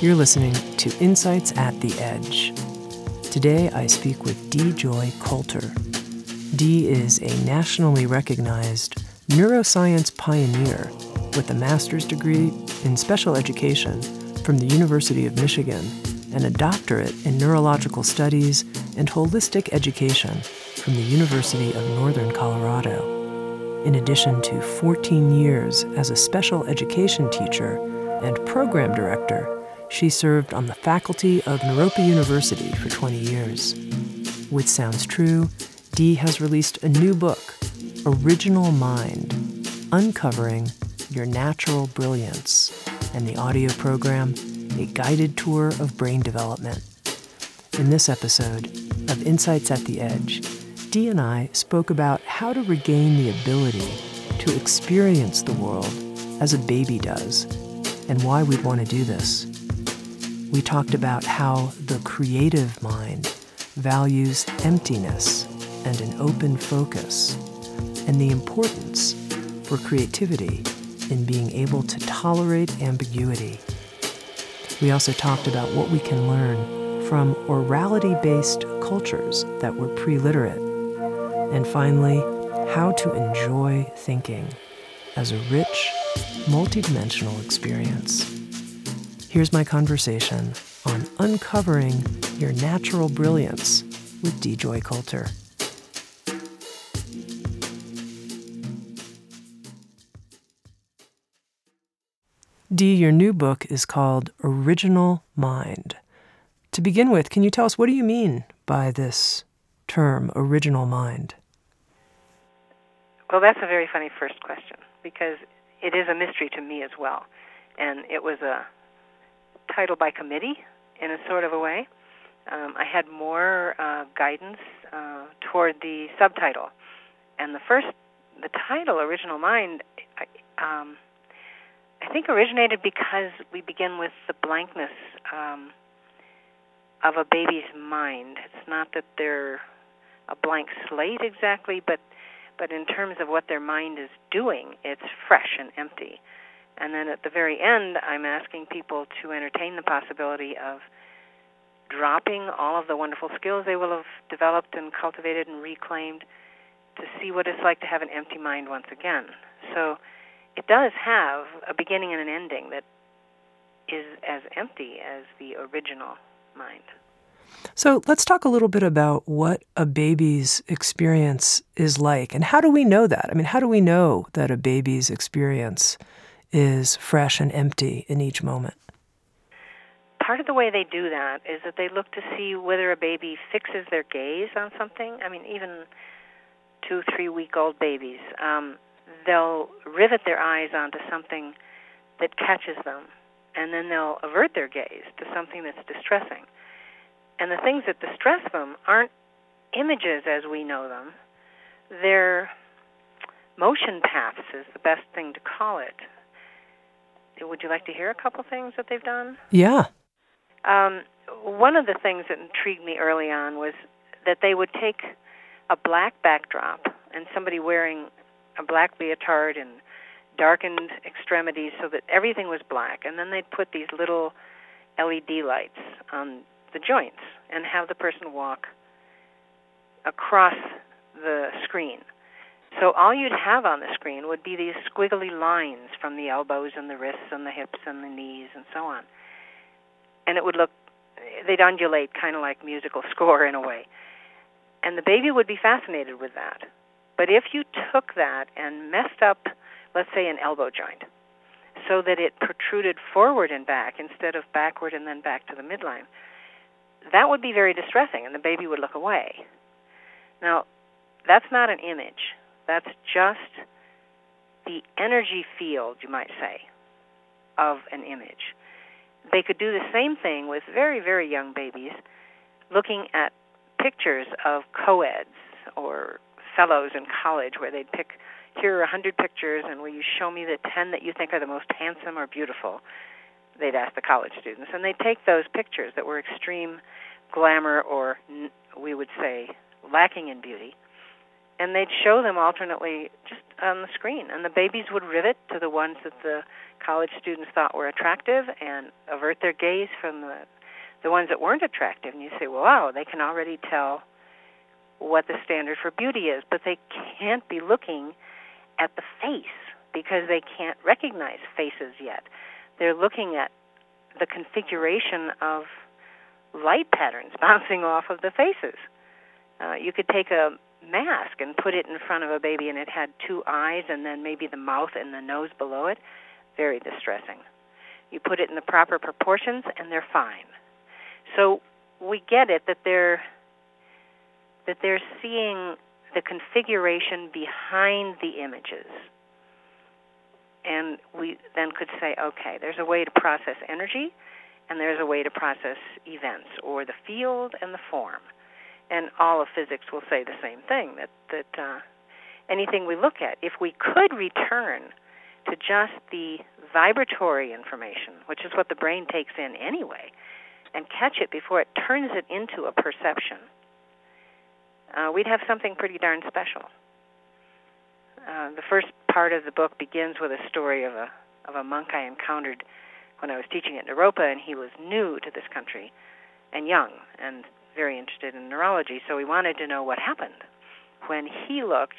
You're listening to Insights at the Edge. Today I speak with Dee Joy Coulter. Dee is a nationally recognized neuroscience pioneer with a master's degree in special education from the University of Michigan and a doctorate in neurological studies and holistic education from the University of Northern Colorado. In addition to 14 years as a special education teacher and program director she served on the faculty of Naropa University for 20 years. With Sounds True, Dee has released a new book, Original Mind Uncovering Your Natural Brilliance, and the audio program, A Guided Tour of Brain Development. In this episode of Insights at the Edge, Dee and I spoke about how to regain the ability to experience the world as a baby does and why we'd want to do this we talked about how the creative mind values emptiness and an open focus, and the importance for creativity in being able to tolerate ambiguity. We also talked about what we can learn from orality based cultures that were pre literate. And finally, how to enjoy thinking as a rich, multidimensional experience. Here's my conversation on uncovering your natural brilliance with Dee Joy Coulter. Dee, your new book is called Original Mind. To begin with, can you tell us what do you mean by this term, original mind? Well, that's a very funny first question because it is a mystery to me as well. And it was a title by committee in a sort of a way. Um, I had more uh, guidance uh, toward the subtitle, and the first, the title, "Original Mind," I, um, I think originated because we begin with the blankness um, of a baby's mind. It's not that they're a blank slate exactly, but but in terms of what their mind is doing, it's fresh and empty. And then at the very end, I'm asking people to entertain the possibility of dropping all of the wonderful skills they will have developed and cultivated and reclaimed to see what it's like to have an empty mind once again. So it does have a beginning and an ending that is as empty as the original mind. So let's talk a little bit about what a baby's experience is like and how do we know that? I mean, how do we know that a baby's experience is fresh and empty in each moment? Part of the way they do that is that they look to see whether a baby fixes their gaze on something. I mean, even two, three week old babies, um, they'll rivet their eyes onto something that catches them, and then they'll avert their gaze to something that's distressing. And the things that distress them aren't images as we know them, they're motion paths, is the best thing to call it would you like to hear a couple things that they've done? Yeah. Um, one of the things that intrigued me early on was that they would take a black backdrop and somebody wearing a black leotard and darkened extremities so that everything was black, and then they'd put these little LED lights on the joints and have the person walk across the screen so all you'd have on the screen would be these squiggly lines from the elbows and the wrists and the hips and the knees and so on. And it would look, they'd undulate kind of like musical score in a way. And the baby would be fascinated with that. But if you took that and messed up, let's say, an elbow joint, so that it protruded forward and back instead of backward and then back to the midline, that would be very distressing, and the baby would look away. Now, that's not an image. That's just the energy field, you might say, of an image. They could do the same thing with very, very young babies, looking at pictures of co-eds or fellows in college where they'd pick here are a hundred pictures and will you show me the ten that you think are the most handsome or beautiful they'd ask the college students and they'd take those pictures that were extreme glamour or we would say lacking in beauty and they'd show them alternately just on the screen. And the babies would rivet to the ones that the college students thought were attractive and avert their gaze from the the ones that weren't attractive. And you say well, wow they can already tell what the standard for beauty is. But they can't be looking at the face because they can't recognize faces yet. They're looking at the configuration of light patterns bouncing off of the faces. Uh, you could take a mask and put it in front of a baby and it had two eyes and then maybe the mouth and the nose below it, very distressing. You put it in the proper proportions and they're fine. So we get it that they're that they're seeing the configuration behind the images. And we then could say, okay, there's a way to process energy and there's a way to process events or the field and the form and all of physics will say the same thing that that uh, anything we look at, if we could return to just the vibratory information, which is what the brain takes in anyway, and catch it before it turns it into a perception, uh, we'd have something pretty darn special. Uh, the first part of the book begins with a story of a of a monk I encountered when I was teaching at Naropa, and he was new to this country and young, and very interested in neurology, so he wanted to know what happened when he looked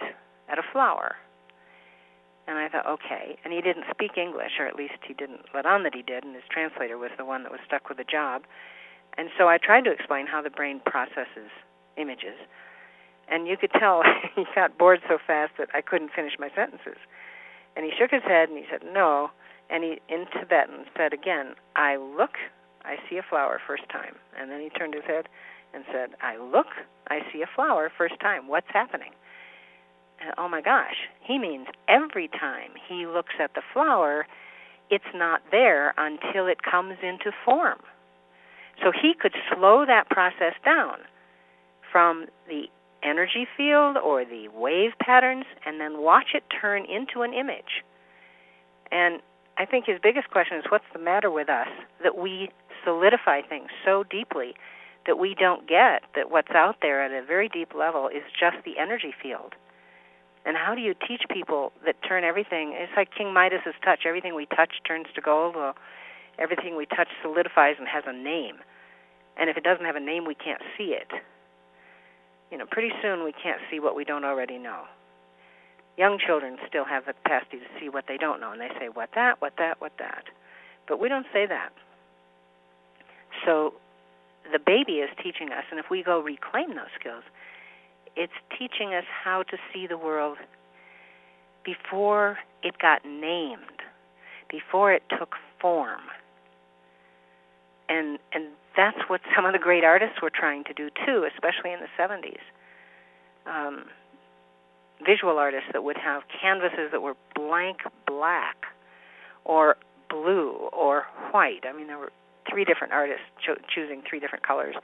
at a flower. And I thought, okay. And he didn't speak English, or at least he didn't let on that he did, and his translator was the one that was stuck with the job. And so I tried to explain how the brain processes images. And you could tell he got bored so fast that I couldn't finish my sentences. And he shook his head and he said, no. And he, in Tibetan, said again, I look, I see a flower first time. And then he turned his head and said, I look, I see a flower first time. What's happening? And, oh my gosh, he means every time he looks at the flower, it's not there until it comes into form. So he could slow that process down from the energy field or the wave patterns and then watch it turn into an image. And I think his biggest question is what's the matter with us that we solidify things so deeply that we don't get that what's out there at a very deep level is just the energy field. And how do you teach people that turn everything? It's like King Midas's touch. Everything we touch turns to gold. Well, everything we touch solidifies and has a name. And if it doesn't have a name, we can't see it. You know, pretty soon we can't see what we don't already know. Young children still have the capacity to see what they don't know, and they say, "What that? What that? What that?" But we don't say that. So the baby is teaching us, and if we go reclaim those skills, it's teaching us how to see the world before it got named, before it took form. And and that's what some of the great artists were trying to do too, especially in the 70s. Um, visual artists that would have canvases that were blank black or blue or white. I mean, there were three different artists cho- choosing three different colors,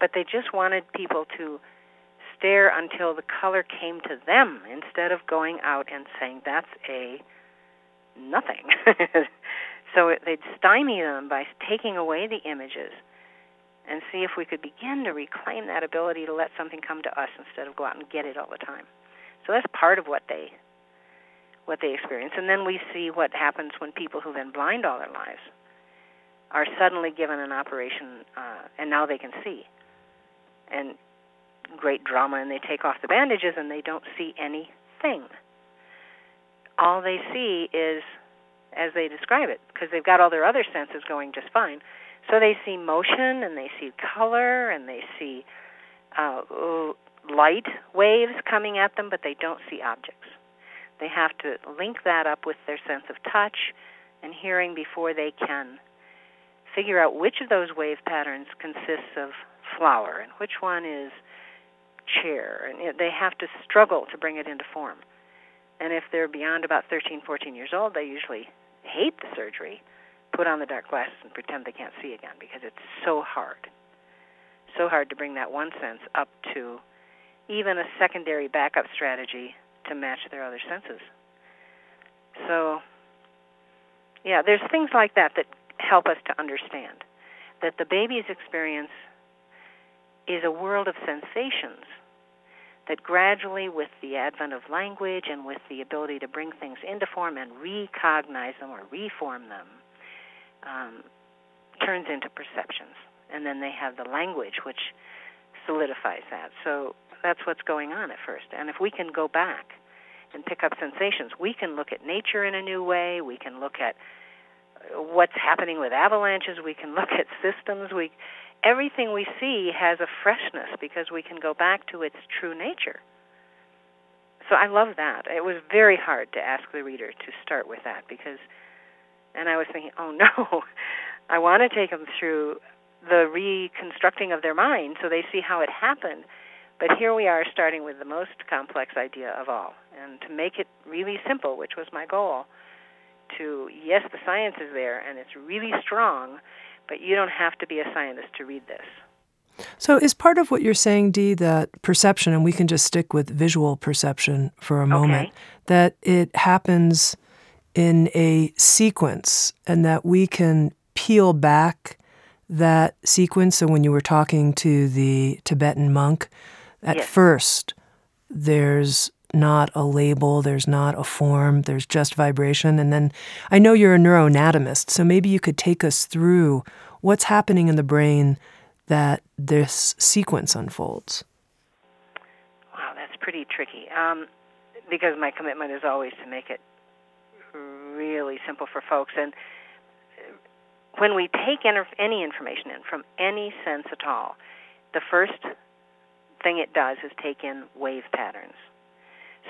but they just wanted people to stare until the color came to them instead of going out and saying that's a nothing. so it, they'd stymie them by taking away the images and see if we could begin to reclaim that ability to let something come to us instead of go out and get it all the time. So that's part of what they what they experience. And then we see what happens when people who've been blind all their lives are suddenly given an operation uh, and now they can see. And great drama, and they take off the bandages and they don't see anything. All they see is as they describe it, because they've got all their other senses going just fine. So they see motion and they see color and they see uh, light waves coming at them, but they don't see objects. They have to link that up with their sense of touch and hearing before they can figure out which of those wave patterns consists of flower and which one is chair, and it, they have to struggle to bring it into form. And if they're beyond about 13, 14 years old, they usually hate the surgery, put on the dark glasses, and pretend they can't see again because it's so hard. So hard to bring that one sense up to even a secondary backup strategy to match their other senses. So, yeah, there's things like that that help us to understand that the baby's experience is a world of sensations that gradually, with the advent of language and with the ability to bring things into form and recognize them or reform them, um, turns into perceptions. And then they have the language which solidifies that. So that's what's going on at first. And if we can go back and pick up sensations, we can look at nature in a new way. We can look at what's happening with avalanches. We can look at systems. We everything we see has a freshness because we can go back to its true nature. So I love that. It was very hard to ask the reader to start with that because, and I was thinking, oh no, I want to take them through the reconstructing of their mind so they see how it happened. But here we are starting with the most complex idea of all. And to make it really simple, which was my goal, to, yes, the science is there and it's really strong, but you don't have to be a scientist to read this. So, is part of what you're saying, Dee, that perception, and we can just stick with visual perception for a moment, okay. that it happens in a sequence and that we can peel back that sequence? So, when you were talking to the Tibetan monk, at yes. first, there's not a label, there's not a form, there's just vibration. And then I know you're a neuroanatomist, so maybe you could take us through what's happening in the brain that this sequence unfolds. Wow, that's pretty tricky. Um, because my commitment is always to make it really simple for folks. And when we take any information in from any sense at all, the first thing it does is take in wave patterns.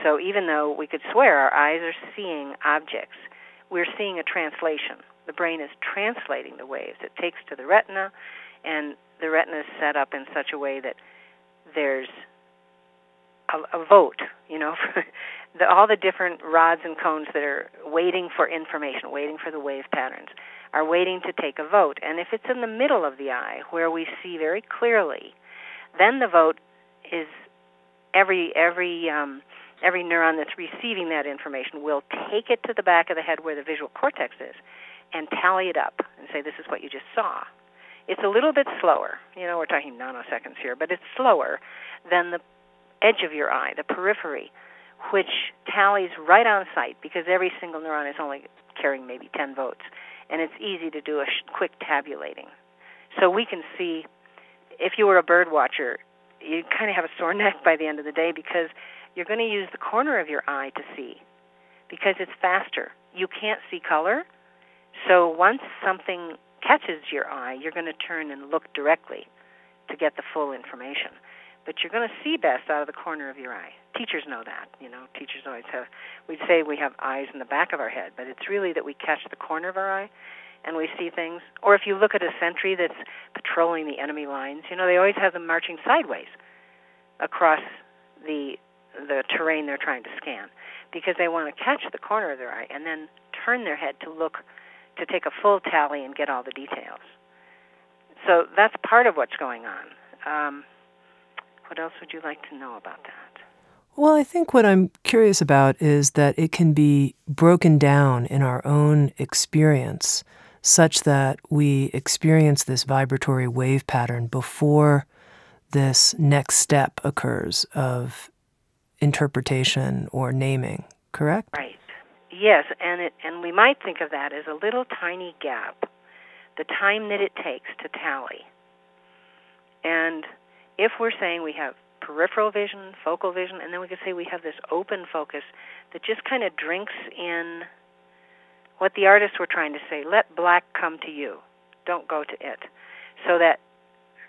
So even though we could swear our eyes are seeing objects, we're seeing a translation. The brain is translating the waves. It takes to the retina, and the retina is set up in such a way that there's a, a vote, you know, the, all the different rods and cones that are waiting for information, waiting for the wave patterns, are waiting to take a vote. And if it's in the middle of the eye, where we see very clearly, then the vote is every every um, every neuron that's receiving that information will take it to the back of the head where the visual cortex is and tally it up and say, this is what you just saw. It's a little bit slower. You know, we're talking nanoseconds here, but it's slower than the edge of your eye, the periphery, which tallies right on sight because every single neuron is only carrying maybe 10 votes. And it's easy to do a sh- quick tabulating. So we can see, if you were a bird watcher, you kind of have a sore neck by the end of the day because you're going to use the corner of your eye to see because it's faster. You can't see color, so once something catches your eye, you're going to turn and look directly to get the full information. But you're going to see best out of the corner of your eye. Teachers know that. You know, teachers always have. We'd say we have eyes in the back of our head, but it's really that we catch the corner of our eye and we see things. Or if you look at a sentry that's patrolling the enemy lines, you know, they always have them marching sideways across the the terrain they're trying to scan because they want to catch the corner of their eye and then turn their head to look to take a full tally and get all the details. So that's part of what's going on. Um, what else would you like to know about that? Well, I think what I'm curious about is that it can be broken down in our own experience such that we experience this vibratory wave pattern before this next step occurs of interpretation or naming, correct? Right. Yes, and it and we might think of that as a little tiny gap, the time that it takes to tally. And if we're saying we have peripheral vision, focal vision, and then we could say we have this open focus that just kind of drinks in what the artists were trying to say let black come to you, don't go to it. So that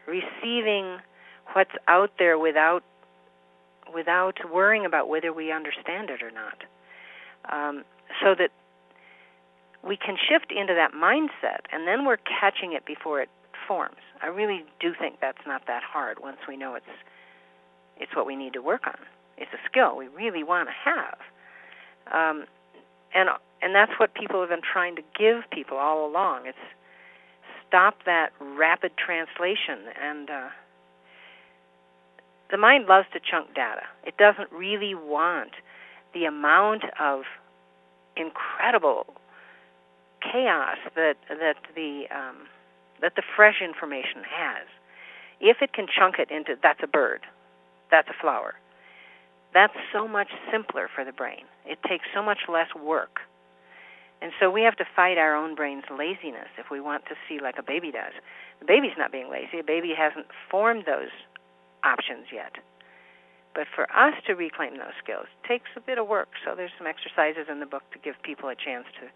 receiving what's out there without without worrying about whether we understand it or not. Um, so that we can shift into that mindset, and then we're catching it before it forms. I really do think that's not that hard once we know it's It's what we need to work on. It's a skill we really want to have. Um, and and that's what people have been trying to give people all along. It's stop that rapid translation and uh, the mind loves to chunk data. It doesn't really want the amount of incredible chaos that that the um, that the fresh information has. If it can chunk it into that's a bird, that's a flower, that's so much simpler for the brain. It takes so much less work. And so we have to fight our own brain's laziness if we want to see like a baby does. The baby's not being lazy. A baby hasn't formed those options yet. But for us to reclaim those skills takes a bit of work. So there's some exercises in the book to give people a chance to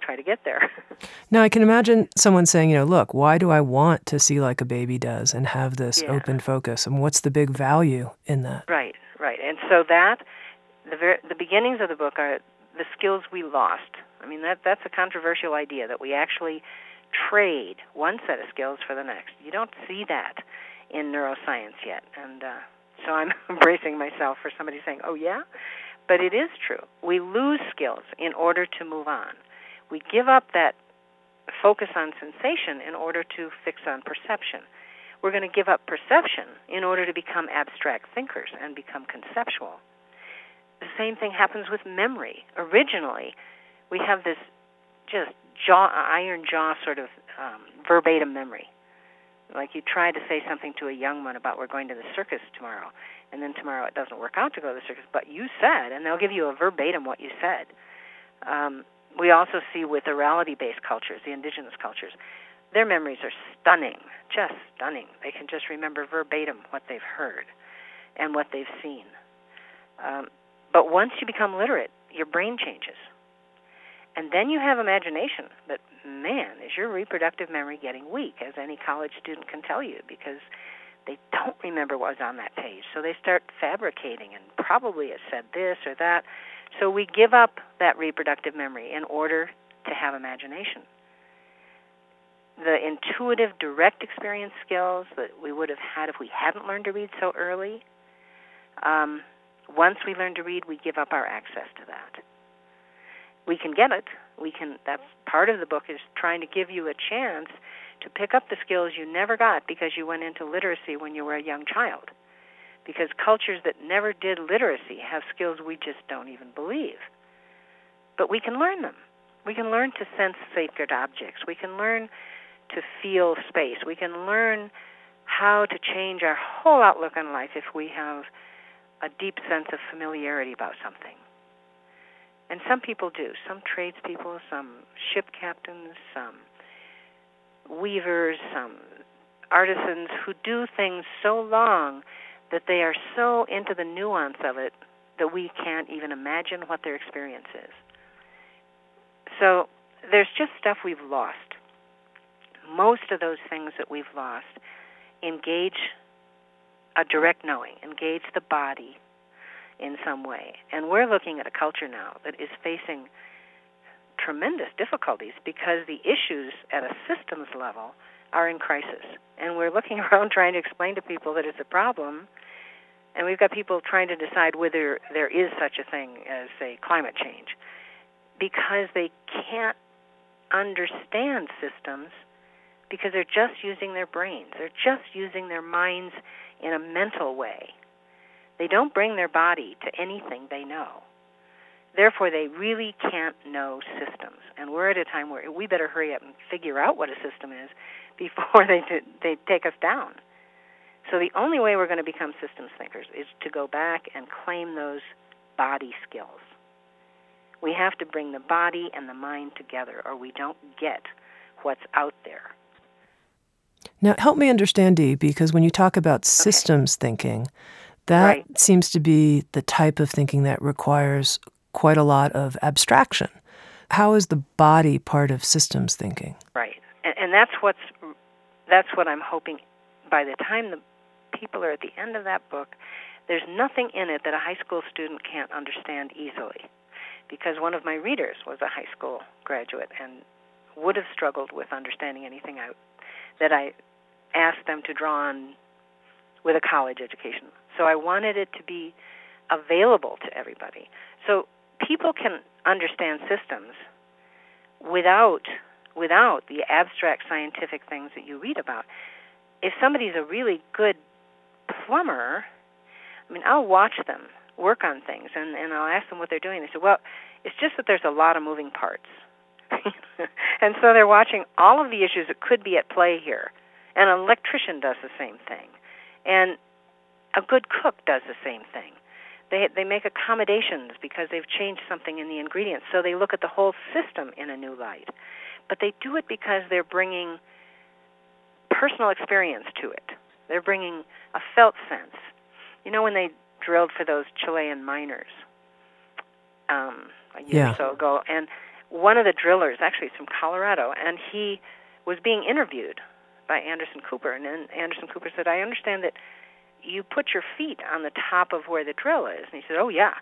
try to get there. now I can imagine someone saying, you know, look, why do I want to see like a baby does and have this yeah. open focus? And what's the big value in that? Right, right. And so that the ver- the beginnings of the book are the skills we lost. I mean that that's a controversial idea that we actually trade one set of skills for the next. You don't see that in neuroscience yet, and uh, so I'm bracing myself for somebody saying, "Oh yeah," but it is true. We lose skills in order to move on. We give up that focus on sensation in order to fix on perception. We're going to give up perception in order to become abstract thinkers and become conceptual. The same thing happens with memory. Originally, we have this just jaw, iron jaw sort of um, verbatim memory. Like you try to say something to a young one about we're going to the circus tomorrow, and then tomorrow it doesn't work out to go to the circus, but you said, and they'll give you a verbatim what you said. Um, we also see with orality-based cultures, the indigenous cultures, their memories are stunning, just stunning. They can just remember verbatim what they've heard and what they've seen. Um, but once you become literate, your brain changes. And then you have imagination. But man, is your reproductive memory getting weak, as any college student can tell you, because they don't remember what was on that page. So they start fabricating and probably it said this or that. So we give up that reproductive memory in order to have imagination. The intuitive, direct experience skills that we would have had if we hadn't learned to read so early, um, once we learn to read, we give up our access to that. We can get it. We can. That's part of the book is trying to give you a chance to pick up the skills you never got because you went into literacy when you were a young child because cultures that never did literacy have skills we just don't even believe. But we can learn them. We can learn to sense sacred objects. We can learn to feel space. We can learn how to change our whole outlook on life if we have a deep sense of familiarity about something. And some people do. Some tradespeople, some ship captains, some weavers, some artisans who do things so long that they are so into the nuance of it that we can't even imagine what their experience is. So there's just stuff we've lost. Most of those things that we've lost engage a direct knowing, engage the body in some way. And we're looking at a culture now that is facing tremendous difficulties because the issues at a systems level are in crisis. And we're looking around trying to explain to people that it's a problem. And we've got people trying to decide whether there is such a thing as, say, climate change because they can't understand systems because they're just using their brains. They're just using their minds in a mental way. They don't bring their body to anything they know. Therefore, they really can't know systems. And we're at a time where we better hurry up and figure out what a system is before they they take us down. So the only way we're going to become systems thinkers is to go back and claim those body skills. We have to bring the body and the mind together, or we don't get what's out there. Now, help me understand, Dee, because when you talk about systems thinking, that right. seems to be the type of thinking that requires quite a lot of abstraction. How is the body part of systems thinking? Right, and, and that's what's that's what I'm hoping. By the time the people are at the end of that book, there's nothing in it that a high school student can't understand easily, because one of my readers was a high school graduate and would have struggled with understanding anything I, that I asked them to draw on with a college education. So I wanted it to be available to everybody. So people can understand systems without without the abstract scientific things that you read about. If somebody's a really good plumber, I mean, I'll watch them work on things and and I'll ask them what they're doing. They say, "Well, it's just that there's a lot of moving parts." and so they're watching all of the issues that could be at play here. And an electrician does the same thing. And a good cook does the same thing. They they make accommodations because they've changed something in the ingredients. So they look at the whole system in a new light. But they do it because they're bringing personal experience to it. They're bringing a felt sense. You know when they drilled for those Chilean miners um, a year yeah. or so ago, and one of the drillers, actually, is from Colorado, and he was being interviewed by Anderson Cooper, and Anderson Cooper said, "I understand that you put your feet on the top of where the drill is." And he said, "Oh yeah,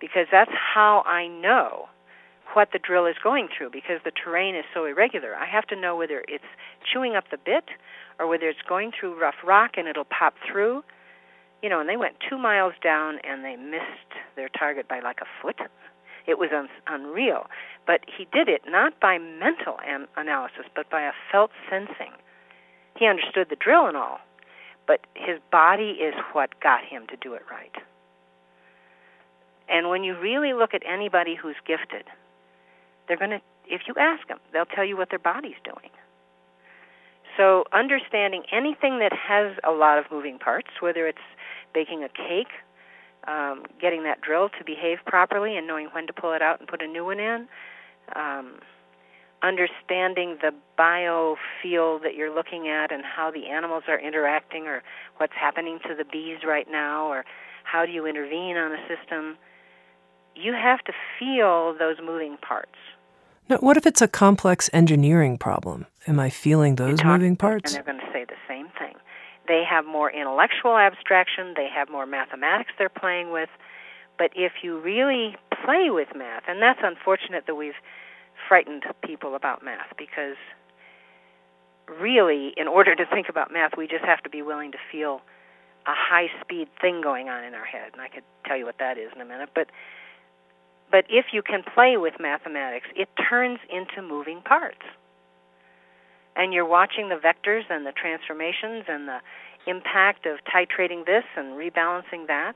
because that's how I know what the drill is going through because the terrain is so irregular. I have to know whether it's chewing up the bit or whether it's going through rough rock and it'll pop through." You know, and they went two miles down and they missed their target by like a foot. It was un- unreal. But he did it not by mental an- analysis, but by a felt sensing. He understood the drill and all, but his body is what got him to do it right. And when you really look at anybody who's gifted, they're going to, if you ask them, they'll tell you what their body's doing. So, understanding anything that has a lot of moving parts, whether it's baking a cake, um, getting that drill to behave properly, and knowing when to pull it out and put a new one in, um, understanding the biofield that you're looking at and how the animals are interacting or what's happening to the bees right now or how do you intervene on a system you have to feel those moving parts. Now what if it's a complex engineering problem? Am i feeling those moving parts? and they're going to say the same thing. They have more intellectual abstraction they have more mathematics they're playing with but if you really play with math and that's unfortunate that we've frightened people about math because really, in order to think about math, we just have to be willing to feel a high speed thing going on in our head. And I could tell you what that is in a minute. But but if you can play with mathematics, it turns into moving parts. And you're watching the vectors and the transformations and the impact of titrating this and rebalancing that.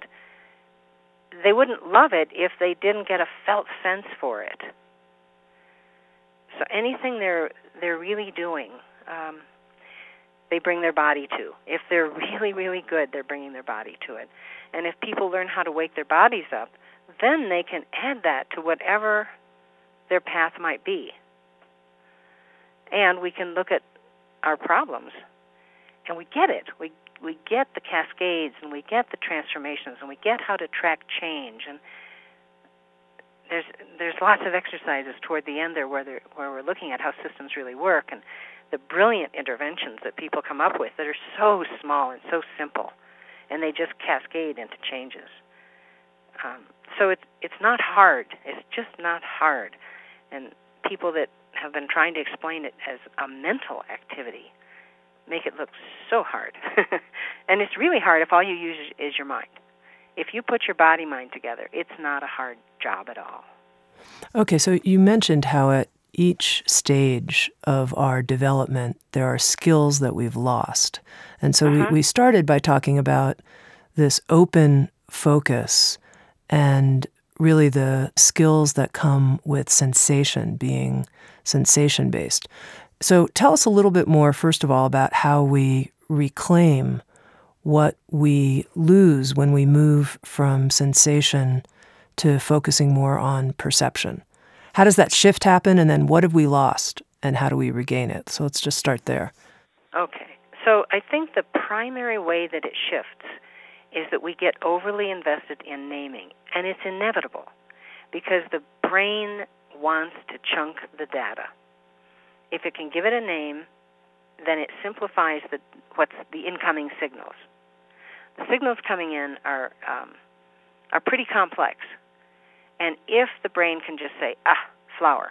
They wouldn't love it if they didn't get a felt sense for it. So anything they're they're really doing, um, they bring their body to. If they're really really good, they're bringing their body to it. And if people learn how to wake their bodies up, then they can add that to whatever their path might be. And we can look at our problems, and we get it. We we get the cascades, and we get the transformations, and we get how to track change and there's there's lots of exercises toward the end there where where we're looking at how systems really work and the brilliant interventions that people come up with that are so small and so simple, and they just cascade into changes. Um, so it's it's not hard. It's just not hard, and people that have been trying to explain it as a mental activity make it look so hard. and it's really hard if all you use is your mind if you put your body mind together, it's not a hard job at all. Okay, so you mentioned how at each stage of our development, there are skills that we've lost. And so uh-huh. we, we started by talking about this open focus and really the skills that come with sensation, being sensation based. So tell us a little bit more, first of all, about how we reclaim what we lose when we move from sensation to focusing more on perception. How does that shift happen, and then what have we lost, and how do we regain it? So let's just start there. Okay. So I think the primary way that it shifts is that we get overly invested in naming, and it's inevitable because the brain wants to chunk the data. If it can give it a name, then it simplifies the what's the incoming signals the signals coming in are um, are pretty complex. And if the brain can just say ah flower,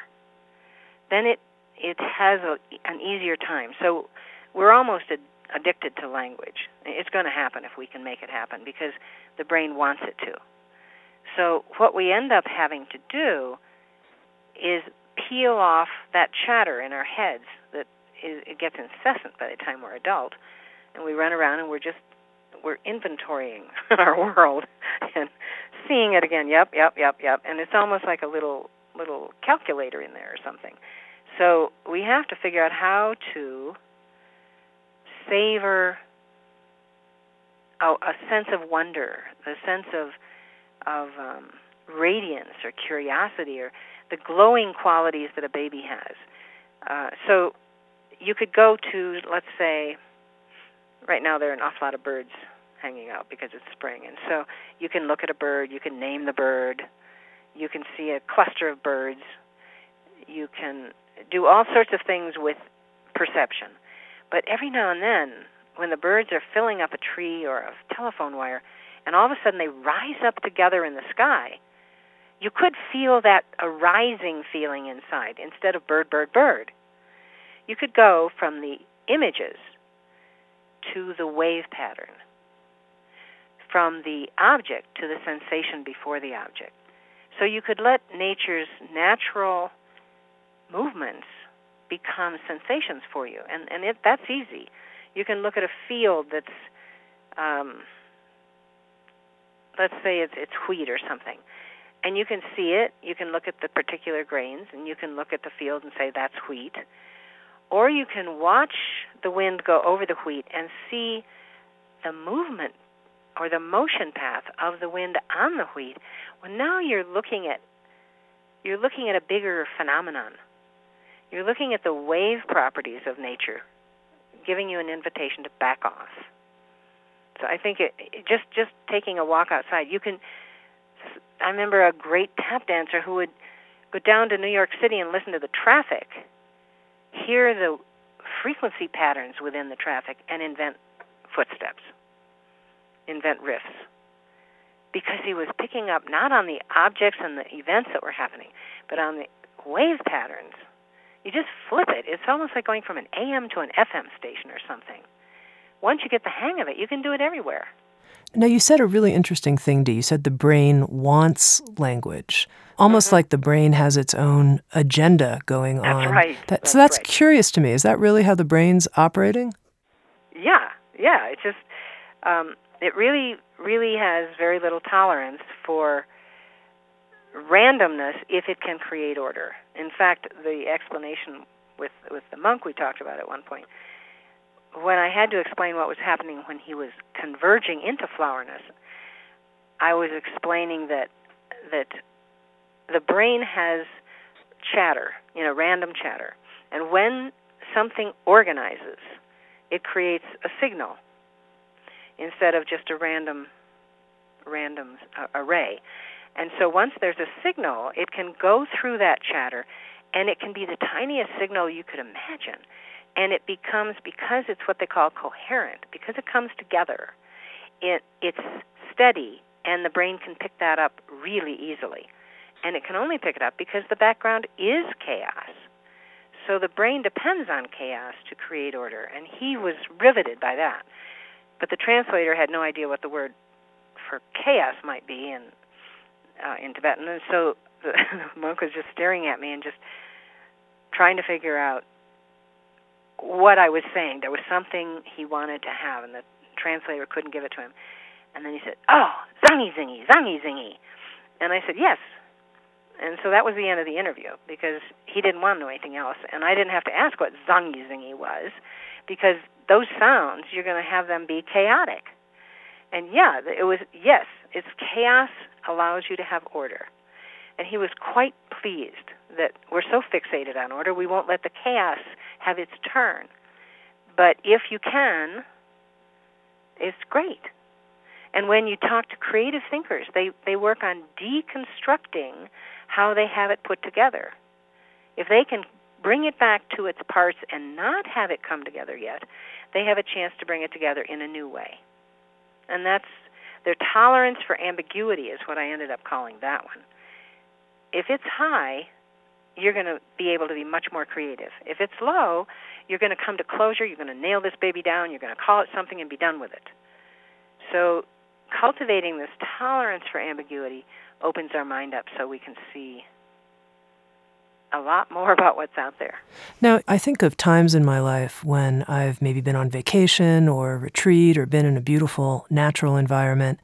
then it it has a, an easier time. So we're almost a, addicted to language. It's going to happen if we can make it happen because the brain wants it to. So, what we end up having to do is peel off that chatter in our heads that is, it gets incessant by the time we're adult, and we run around and we're just we're inventorying our world and seeing it again. Yep, yep, yep, yep, and it's almost like a little little calculator in there or something. So we have to figure out how to savor a, a sense of wonder, a sense of of um, radiance or curiosity or the glowing qualities that a baby has. Uh, so you could go to, let's say, right now there are an awful lot of birds hanging out because it's spring, and so you can look at a bird, you can name the bird, you can see a cluster of birds, you can do all sorts of things with perception. But every now and then, when the birds are filling up a tree or a telephone wire, and all of a sudden they rise up together in the sky, you could feel that arising feeling inside instead of bird, bird, bird. You could go from the images to the wave pattern, from the object to the sensation before the object. So you could let nature's natural movements become sensations for you, and and it, that's easy. You can look at a field that's, um, let's say it's it's wheat or something, and you can see it. You can look at the particular grains, and you can look at the field and say that's wheat, or you can watch the wind go over the wheat and see the movement or the motion path of the wind on the wheat. Well, now you're looking at you're looking at a bigger phenomenon you're looking at the wave properties of nature, giving you an invitation to back off. So I think it, it just just taking a walk outside. You can. I remember a great tap dancer who would go down to New York City and listen to the traffic, hear the frequency patterns within the traffic, and invent footsteps, invent riffs. Because he was picking up not on the objects and the events that were happening, but on the wave patterns you just flip it. It's almost like going from an AM to an FM station or something. Once you get the hang of it, you can do it everywhere. Now, you said a really interesting thing, Dee. You said the brain wants language, almost mm-hmm. like the brain has its own agenda going on. that's on. Right. That, that's so that's right. curious to me. Is that really how the brain's operating? Yeah, yeah. It just, um, it really, really has very little tolerance for randomness if it can create order. In fact, the explanation with with the monk we talked about at one point, when I had to explain what was happening when he was converging into flowerness, I was explaining that that the brain has chatter, you know, random chatter, and when something organizes, it creates a signal instead of just a random random uh, array. And so once there's a signal, it can go through that chatter, and it can be the tiniest signal you could imagine. And it becomes, because it's what they call coherent, because it comes together, it, it's steady, and the brain can pick that up really easily. And it can only pick it up because the background is chaos. So the brain depends on chaos to create order, and he was riveted by that. But the translator had no idea what the word for chaos might be, and uh, in Tibetan, and so the, the monk was just staring at me and just trying to figure out what I was saying. There was something he wanted to have, and the translator couldn't give it to him. And then he said, "Oh, zangi zingi, zangi zingi," and I said, "Yes." And so that was the end of the interview because he didn't want to know anything else, and I didn't have to ask what zangi zingi was because those sounds you're going to have them be chaotic. And yeah, it was yes, it's chaos allows you to have order. And he was quite pleased that we're so fixated on order, we won't let the chaos have its turn. But if you can, it's great. And when you talk to creative thinkers, they, they work on deconstructing how they have it put together. If they can bring it back to its parts and not have it come together yet, they have a chance to bring it together in a new way. And that's their tolerance for ambiguity is what I ended up calling that one. If it's high, you're going to be able to be much more creative. If it's low, you're going to come to closure, you're going to nail this baby down, you're going to call it something and be done with it. So, cultivating this tolerance for ambiguity opens our mind up so we can see a lot more about what's out there. Now, I think of times in my life when I've maybe been on vacation or retreat or been in a beautiful natural environment,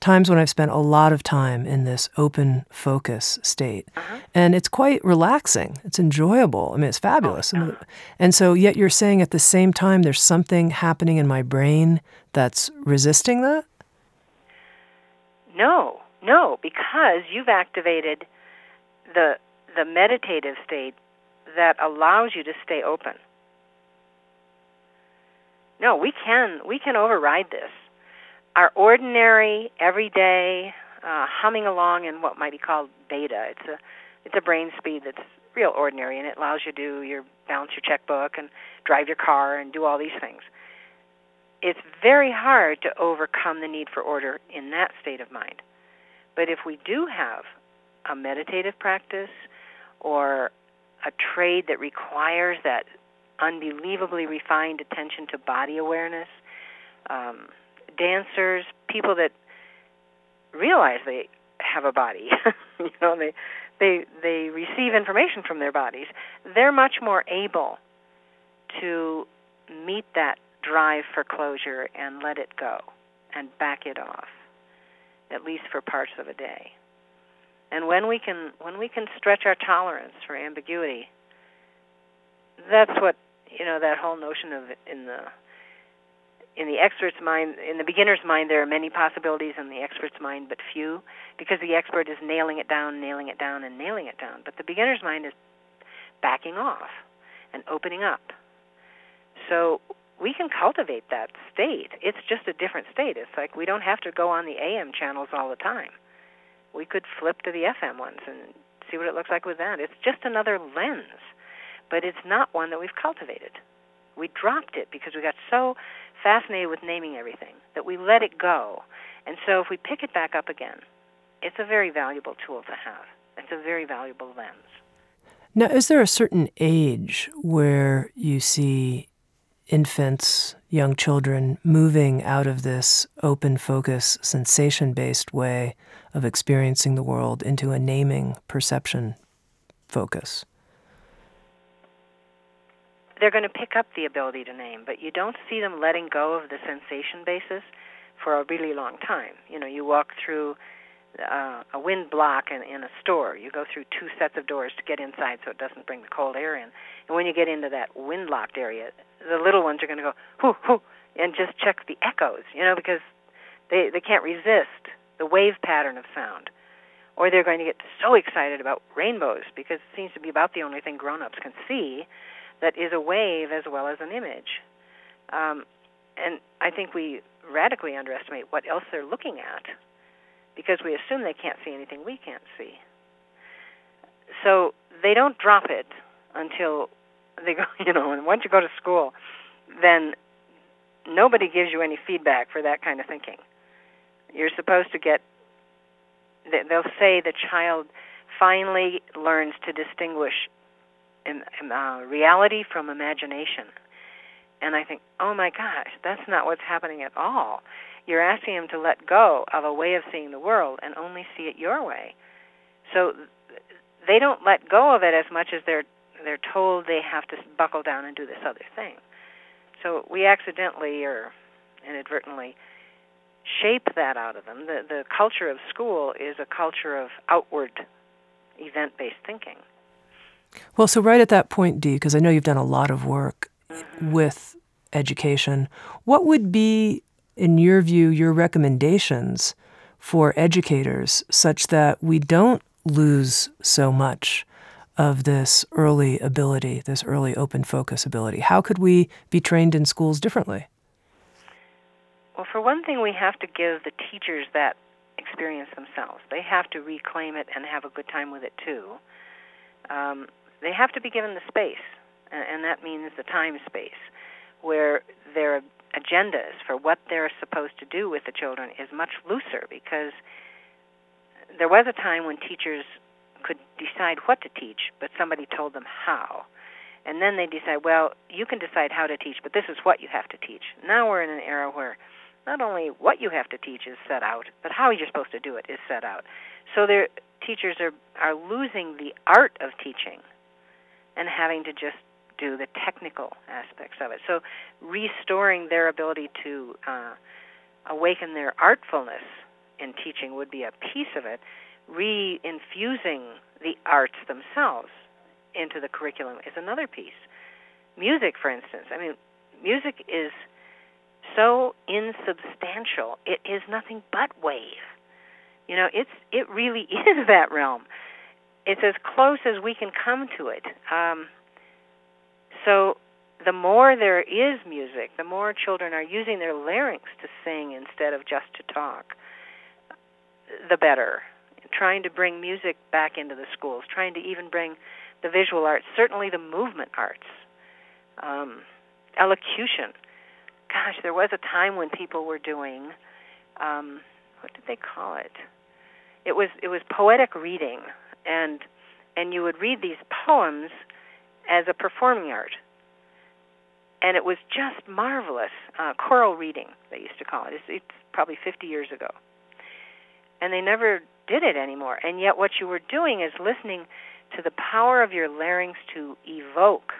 times when I've spent a lot of time in this open focus state. Uh-huh. And it's quite relaxing. It's enjoyable. I mean, it's fabulous. Oh, uh-huh. And so, yet you're saying at the same time there's something happening in my brain that's resisting that? No, no, because you've activated the the meditative state that allows you to stay open. No, we can we can override this. Our ordinary, everyday, uh, humming along in what might be called beta. It's a it's a brain speed that's real ordinary, and it allows you to do your balance your checkbook and drive your car and do all these things. It's very hard to overcome the need for order in that state of mind. But if we do have a meditative practice, or a trade that requires that unbelievably refined attention to body awareness. Um, dancers, people that realize they have a body, you know, they they they receive information from their bodies. They're much more able to meet that drive for closure and let it go and back it off, at least for parts of a day. And when we can when we can stretch our tolerance for ambiguity, that's what you know that whole notion of in the in the expert's mind in the beginner's mind there are many possibilities in the expert's mind but few because the expert is nailing it down nailing it down and nailing it down. But the beginner's mind is backing off and opening up. So we can cultivate that state. It's just a different state. It's like we don't have to go on the am channels all the time we could flip to the FM ones and see what it looks like with that. It's just another lens, but it's not one that we've cultivated. We dropped it because we got so fascinated with naming everything that we let it go. And so if we pick it back up again, it's a very valuable tool to have. It's a very valuable lens. Now, is there a certain age where you see infants, young children moving out of this open focus, sensation based way of experiencing the world into a naming perception focus? They're going to pick up the ability to name, but you don't see them letting go of the sensation basis for a really long time. You know, you walk through uh, a wind block in, in a store. You go through two sets of doors to get inside so it doesn't bring the cold air in. And when you get into that wind locked area, the little ones are going to go, hoo, hoo, and just check the echoes, you know, because they, they can't resist the wave pattern of sound. Or they're going to get so excited about rainbows because it seems to be about the only thing grown ups can see that is a wave as well as an image. Um, and I think we radically underestimate what else they're looking at because we assume they can't see anything we can't see. So they don't drop it until they go, you know, and once you go to school, then nobody gives you any feedback for that kind of thinking. You're supposed to get, they'll say the child finally learns to distinguish uh, reality from imagination. And I think, oh my gosh, that's not what's happening at all. You're asking him to let go of a way of seeing the world and only see it your way. So they don't let go of it as much as they're they're told they have to buckle down and do this other thing. So we accidentally or inadvertently shape that out of them. The the culture of school is a culture of outward event-based thinking. Well, so right at that point, Dee, because I know you've done a lot of work mm-hmm. with education, what would be, in your view, your recommendations for educators such that we don't lose so much of this early ability, this early open focus ability? How could we be trained in schools differently? Well, for one thing, we have to give the teachers that experience themselves. They have to reclaim it and have a good time with it too. Um, they have to be given the space, and, that means the time space, where their agendas for what they're supposed to do with the children is much looser because there was a time when teachers could decide what to teach, but somebody told them how. and then they decide, well, you can decide how to teach, but this is what you have to teach. Now we're in an era where not only what you have to teach is set out, but how you're supposed to do it is set out. So their teachers are are losing the art of teaching and having to just do the technical aspects of it. So restoring their ability to uh, awaken their artfulness in teaching would be a piece of it. Re-infusing the arts themselves into the curriculum is another piece. Music, for instance. I mean, music is so insubstantial. It is nothing but wave. You know, it's it really is that realm. It's as close as we can come to it. Um, so the more there is music, the more children are using their larynx to sing instead of just to talk, the better. Trying to bring music back into the schools, trying to even bring the visual arts, certainly the movement arts, um, elocution. Gosh, there was a time when people were doing um, what did they call it? It was it was poetic reading, and and you would read these poems as a performing art, and it was just marvelous. Uh, choral reading, they used to call it. It's, it's probably 50 years ago, and they never did it anymore. And yet, what you were doing is listening to the power of your larynx to evoke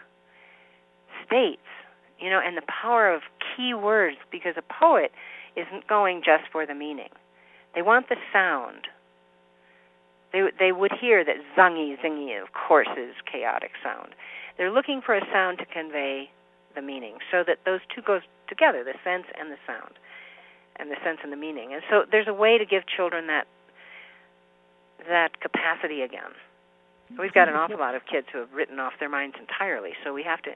states, you know, and the power of key words because a poet isn't going just for the meaning. They want the sound. They they would hear that zungy zingy of course is chaotic sound. They're looking for a sound to convey the meaning so that those two goes together, the sense and the sound. And the sense and the meaning. And so there's a way to give children that that capacity again. We've got an awful lot of kids who have written off their minds entirely, so we have to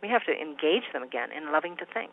we have to engage them again in loving to think.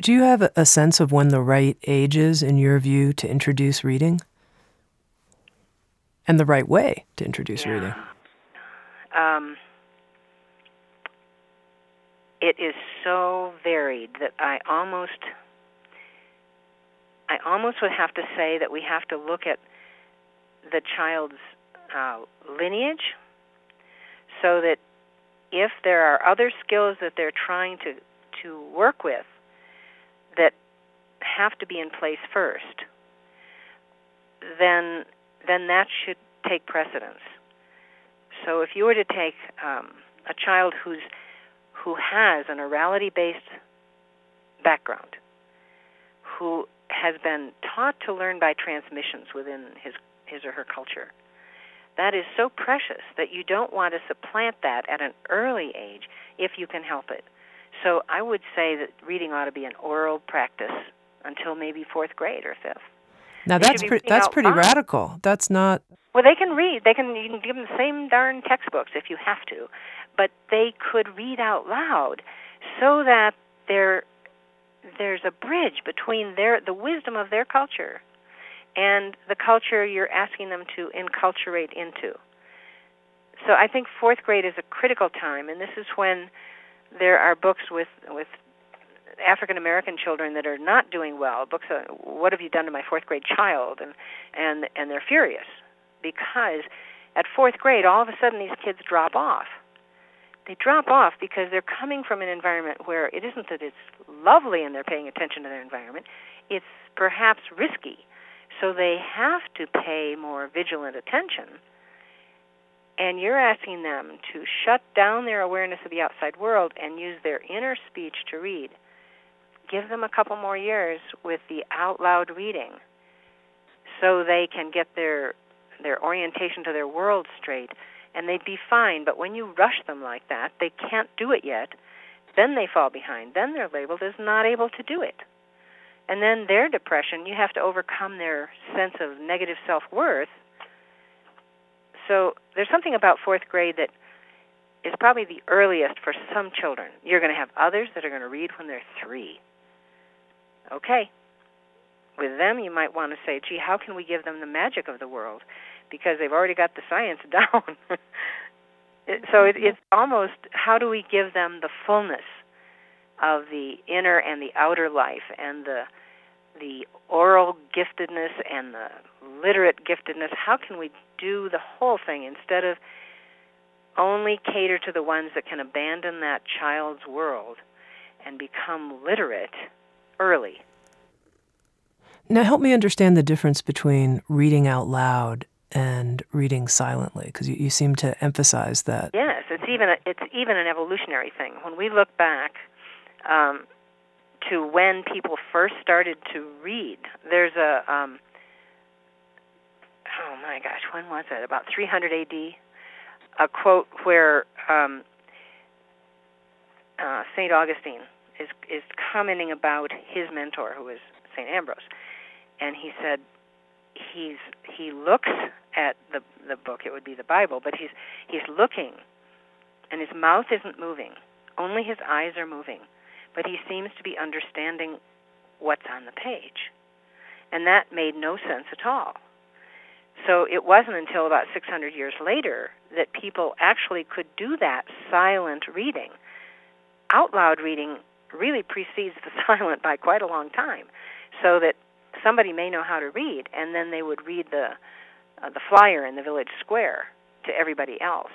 Do you have a sense of when the right age is, in your view, to introduce reading? And the right way to introduce yeah. reading? Um, it is so varied that I almost I almost would have to say that we have to look at the child's uh, lineage so that if there are other skills that they're trying to to work with that have to be in place first, then then that should take precedence. So if you were to take um, a child who's who has an orality-based background, who has been taught to learn by transmissions within his his or her culture, that is so precious that you don't want to supplant that at an early age if you can help it. So I would say that reading ought to be an oral practice until maybe fourth grade or fifth. Now They that's pretty, that's pretty loud. radical. That's not Well, they can read. They can. You can give them the same darn textbooks if you have to, but they could read out loud, so that there there's a bridge between their the wisdom of their culture and the culture you're asking them to enculturate into. So I think fourth grade is a critical time, and this is when there are books with with African American children that are not doing well. Books, uh, what have you done to my fourth grade child? And and and they're furious because at fourth grade, all of a sudden these kids drop off. They drop off because they're coming from an environment where it isn't that it's lovely and they're paying attention to their environment. It's perhaps risky. So they have to pay more vigilant attention. And you're asking them to shut down their awareness of the outside world and use their inner speech to read. Give them a couple more years with the out loud reading so they can get their their orientation to their world straight, and they'd be fine. But when you rush them like that, they can't do it yet. Then they fall behind. Then they're labeled as not able to do it. And then their depression, you have to overcome their sense of negative self worth. So there's something about fourth grade that is probably the earliest for some children. You're going to have others that are going to read when they're three. Okay. With them, you might want to say, gee, how can we give them the magic of the world? Because they've already got the science down. so it, it's almost how do we give them the fullness of the inner and the outer life and the the oral giftedness and the literate giftedness how can we do the whole thing instead of only cater to the ones that can abandon that child's world and become literate early now help me understand the difference between reading out loud and reading silently because you, you seem to emphasize that yes it's even a, it's even an evolutionary thing when we look back um, to when people first started to read. There's a um, oh my gosh, when was it? About 300 AD. A quote where um, uh, Saint Augustine is is commenting about his mentor, who was Saint Ambrose, and he said he's he looks at the the book. It would be the Bible, but he's he's looking, and his mouth isn't moving. Only his eyes are moving but he seems to be understanding what's on the page. And that made no sense at all. So it wasn't until about 600 years later that people actually could do that silent reading. Out loud reading really precedes the silent by quite a long time, so that somebody may know how to read, and then they would read the uh, the flyer in the village square to everybody else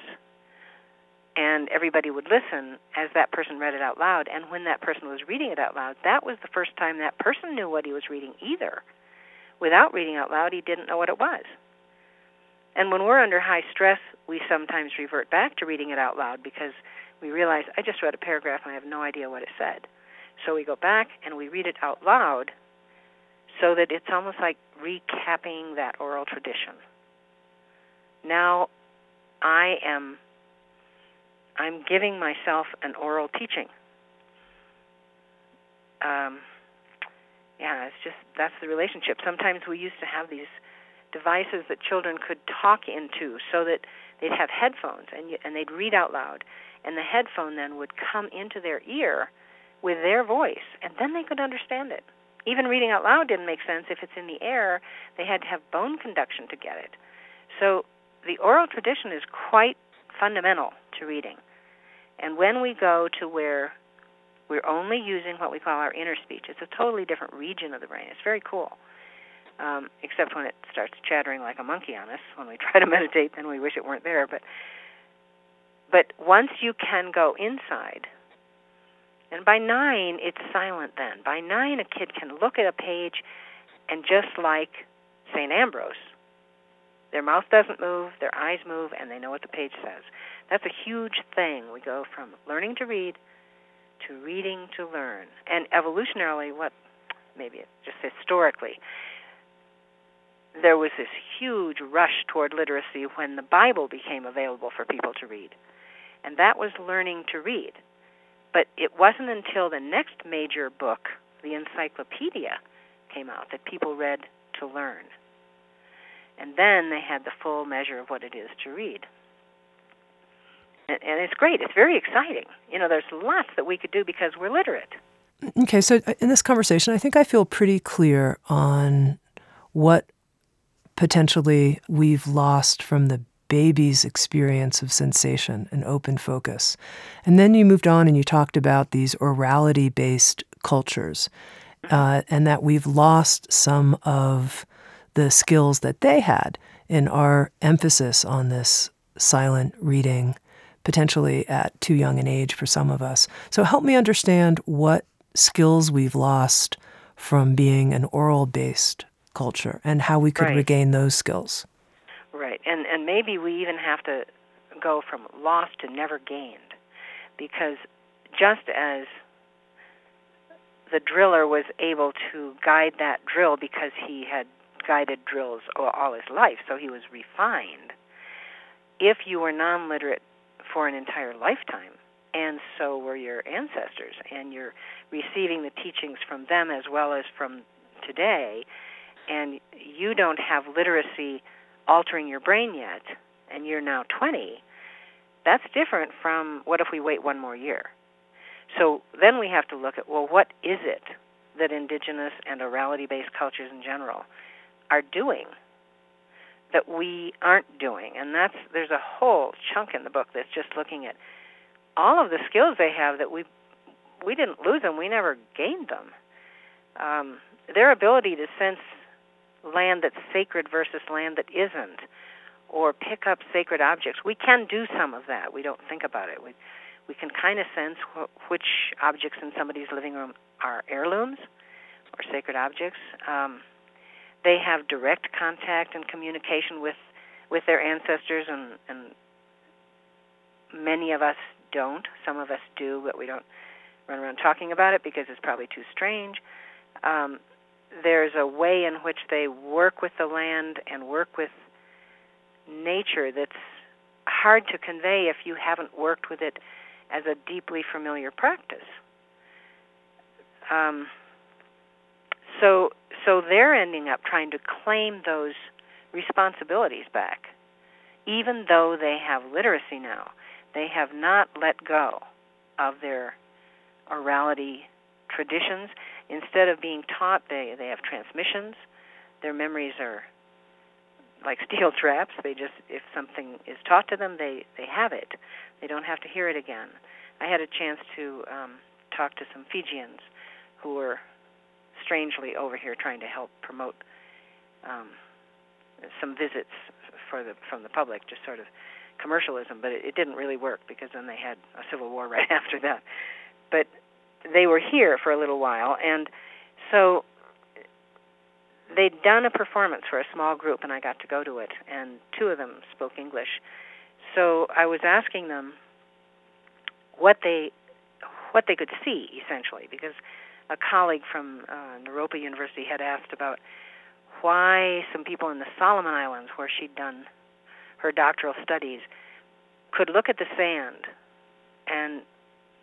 and everybody would listen as that person read it out loud. And when that person was reading it out loud, that was the first time that person knew what he was reading either. Without reading out loud, he didn't know what it was. And when we're under high stress, we sometimes revert back to reading it out loud because we realize, I just read a paragraph and I have no idea what it said. So we go back and we read it out loud so that it's almost like recapping that oral tradition. Now I am I'm giving myself an oral teaching. Um, yeah, it's just that's the relationship. Sometimes we used to have these devices that children could talk into, so that they'd have headphones and you, and they'd read out loud, and the headphone then would come into their ear with their voice, and then they could understand it. Even reading out loud didn't make sense if it's in the air. They had to have bone conduction to get it. So the oral tradition is quite fundamental to reading. And when we go to where we're only using what we call our inner speech, it's a totally different region of the brain. It's very cool. Um, except when it starts chattering like a monkey on us when we try to meditate, then we wish it weren't there. But but once you can go inside, and by nine it's silent. Then by nine a kid can look at a page, and just like Saint Ambrose, their mouth doesn't move, their eyes move, and they know what the page says. That's a huge thing. We go from learning to read to reading to learn. And evolutionarily, what maybe just historically, there was this huge rush toward literacy when the Bible became available for people to read. And that was learning to read. But it wasn't until the next major book, the encyclopedia, came out that people read to learn. And then they had the full measure of what it is to read. And, and it's great. It's very exciting. You know, there's lots that we could do because we're literate. Okay, so uh, in this conversation, I think I feel pretty clear on what potentially we've lost from the baby's experience of sensation and open focus. And then you moved on and you talked about these orality based cultures uh, and that we've lost some of the skills that they had in our emphasis on this silent reading, potentially at too young an age for some of us. So help me understand what skills we've lost from being an oral based culture and how we could right. regain those skills. Right. And and maybe we even have to go from lost to never gained because just as the driller was able to guide that drill because he had guided drills all his life, so he was refined. If you were non literate for an entire lifetime, and so were your ancestors, and you're receiving the teachings from them as well as from today, and you don't have literacy altering your brain yet, and you're now 20, that's different from what if we wait one more year? So then we have to look at well, what is it that indigenous and orality based cultures in general are doing that we aren't doing? And that's there's a whole chunk in the book that's just looking at all of the skills they have that we we didn't lose them, we never gained them. Um, their ability to sense land that's sacred versus land that isn't, or pick up sacred objects. We can do some of that. We don't think about it. We we can kind of sense wh- which objects in somebody's living room are heirlooms or sacred objects. Um, they have direct contact and communication with with their ancestors, and and many of us don't. Some of us do, but we don't run around talking about it because it's probably too strange. Um, there's a way in which they work with the land and work with nature that's hard to convey if you haven't worked with it as a deeply familiar practice. Um, so, so they're ending up trying to claim those responsibilities back, even though they have literacy now. They have not let go of their orality traditions. Instead of being taught, they they have transmissions. Their memories are like steel traps. They just if something is taught to them, they they have it. They don't have to hear it again. I had a chance to um, talk to some Fijians who were strangely over here trying to help promote um, some visits for the from the public, just sort of commercialism. But it, it didn't really work because then they had a civil war right after that. But they were here for a little while, and so they'd done a performance for a small group, and I got to go to it, and two of them spoke English. So I was asking them what they what they could see essentially, because a colleague from uh, Naropa University had asked about why some people in the Solomon Islands, where she'd done her doctoral studies, could look at the sand and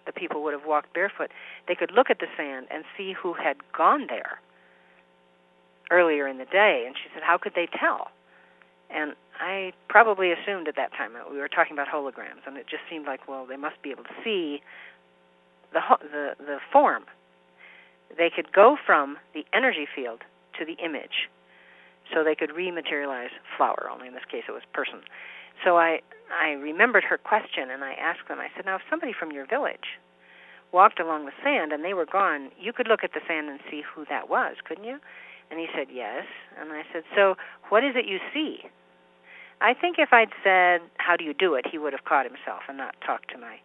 the people would have walked barefoot, they could look at the sand and see who had gone there earlier in the day. And she said, How could they tell? And I probably assumed at that time that we were talking about holograms, and it just seemed like, well, they must be able to see the the the form. They could go from the energy field to the image, so they could rematerialize flower. Only in this case, it was person. So I I remembered her question and I asked them, I said, Now, if somebody from your village walked along the sand and they were gone, you could look at the sand and see who that was, couldn't you? And he said, Yes. And I said, So what is it you see? I think if I'd said, How do you do it, he would have caught himself and not talked to my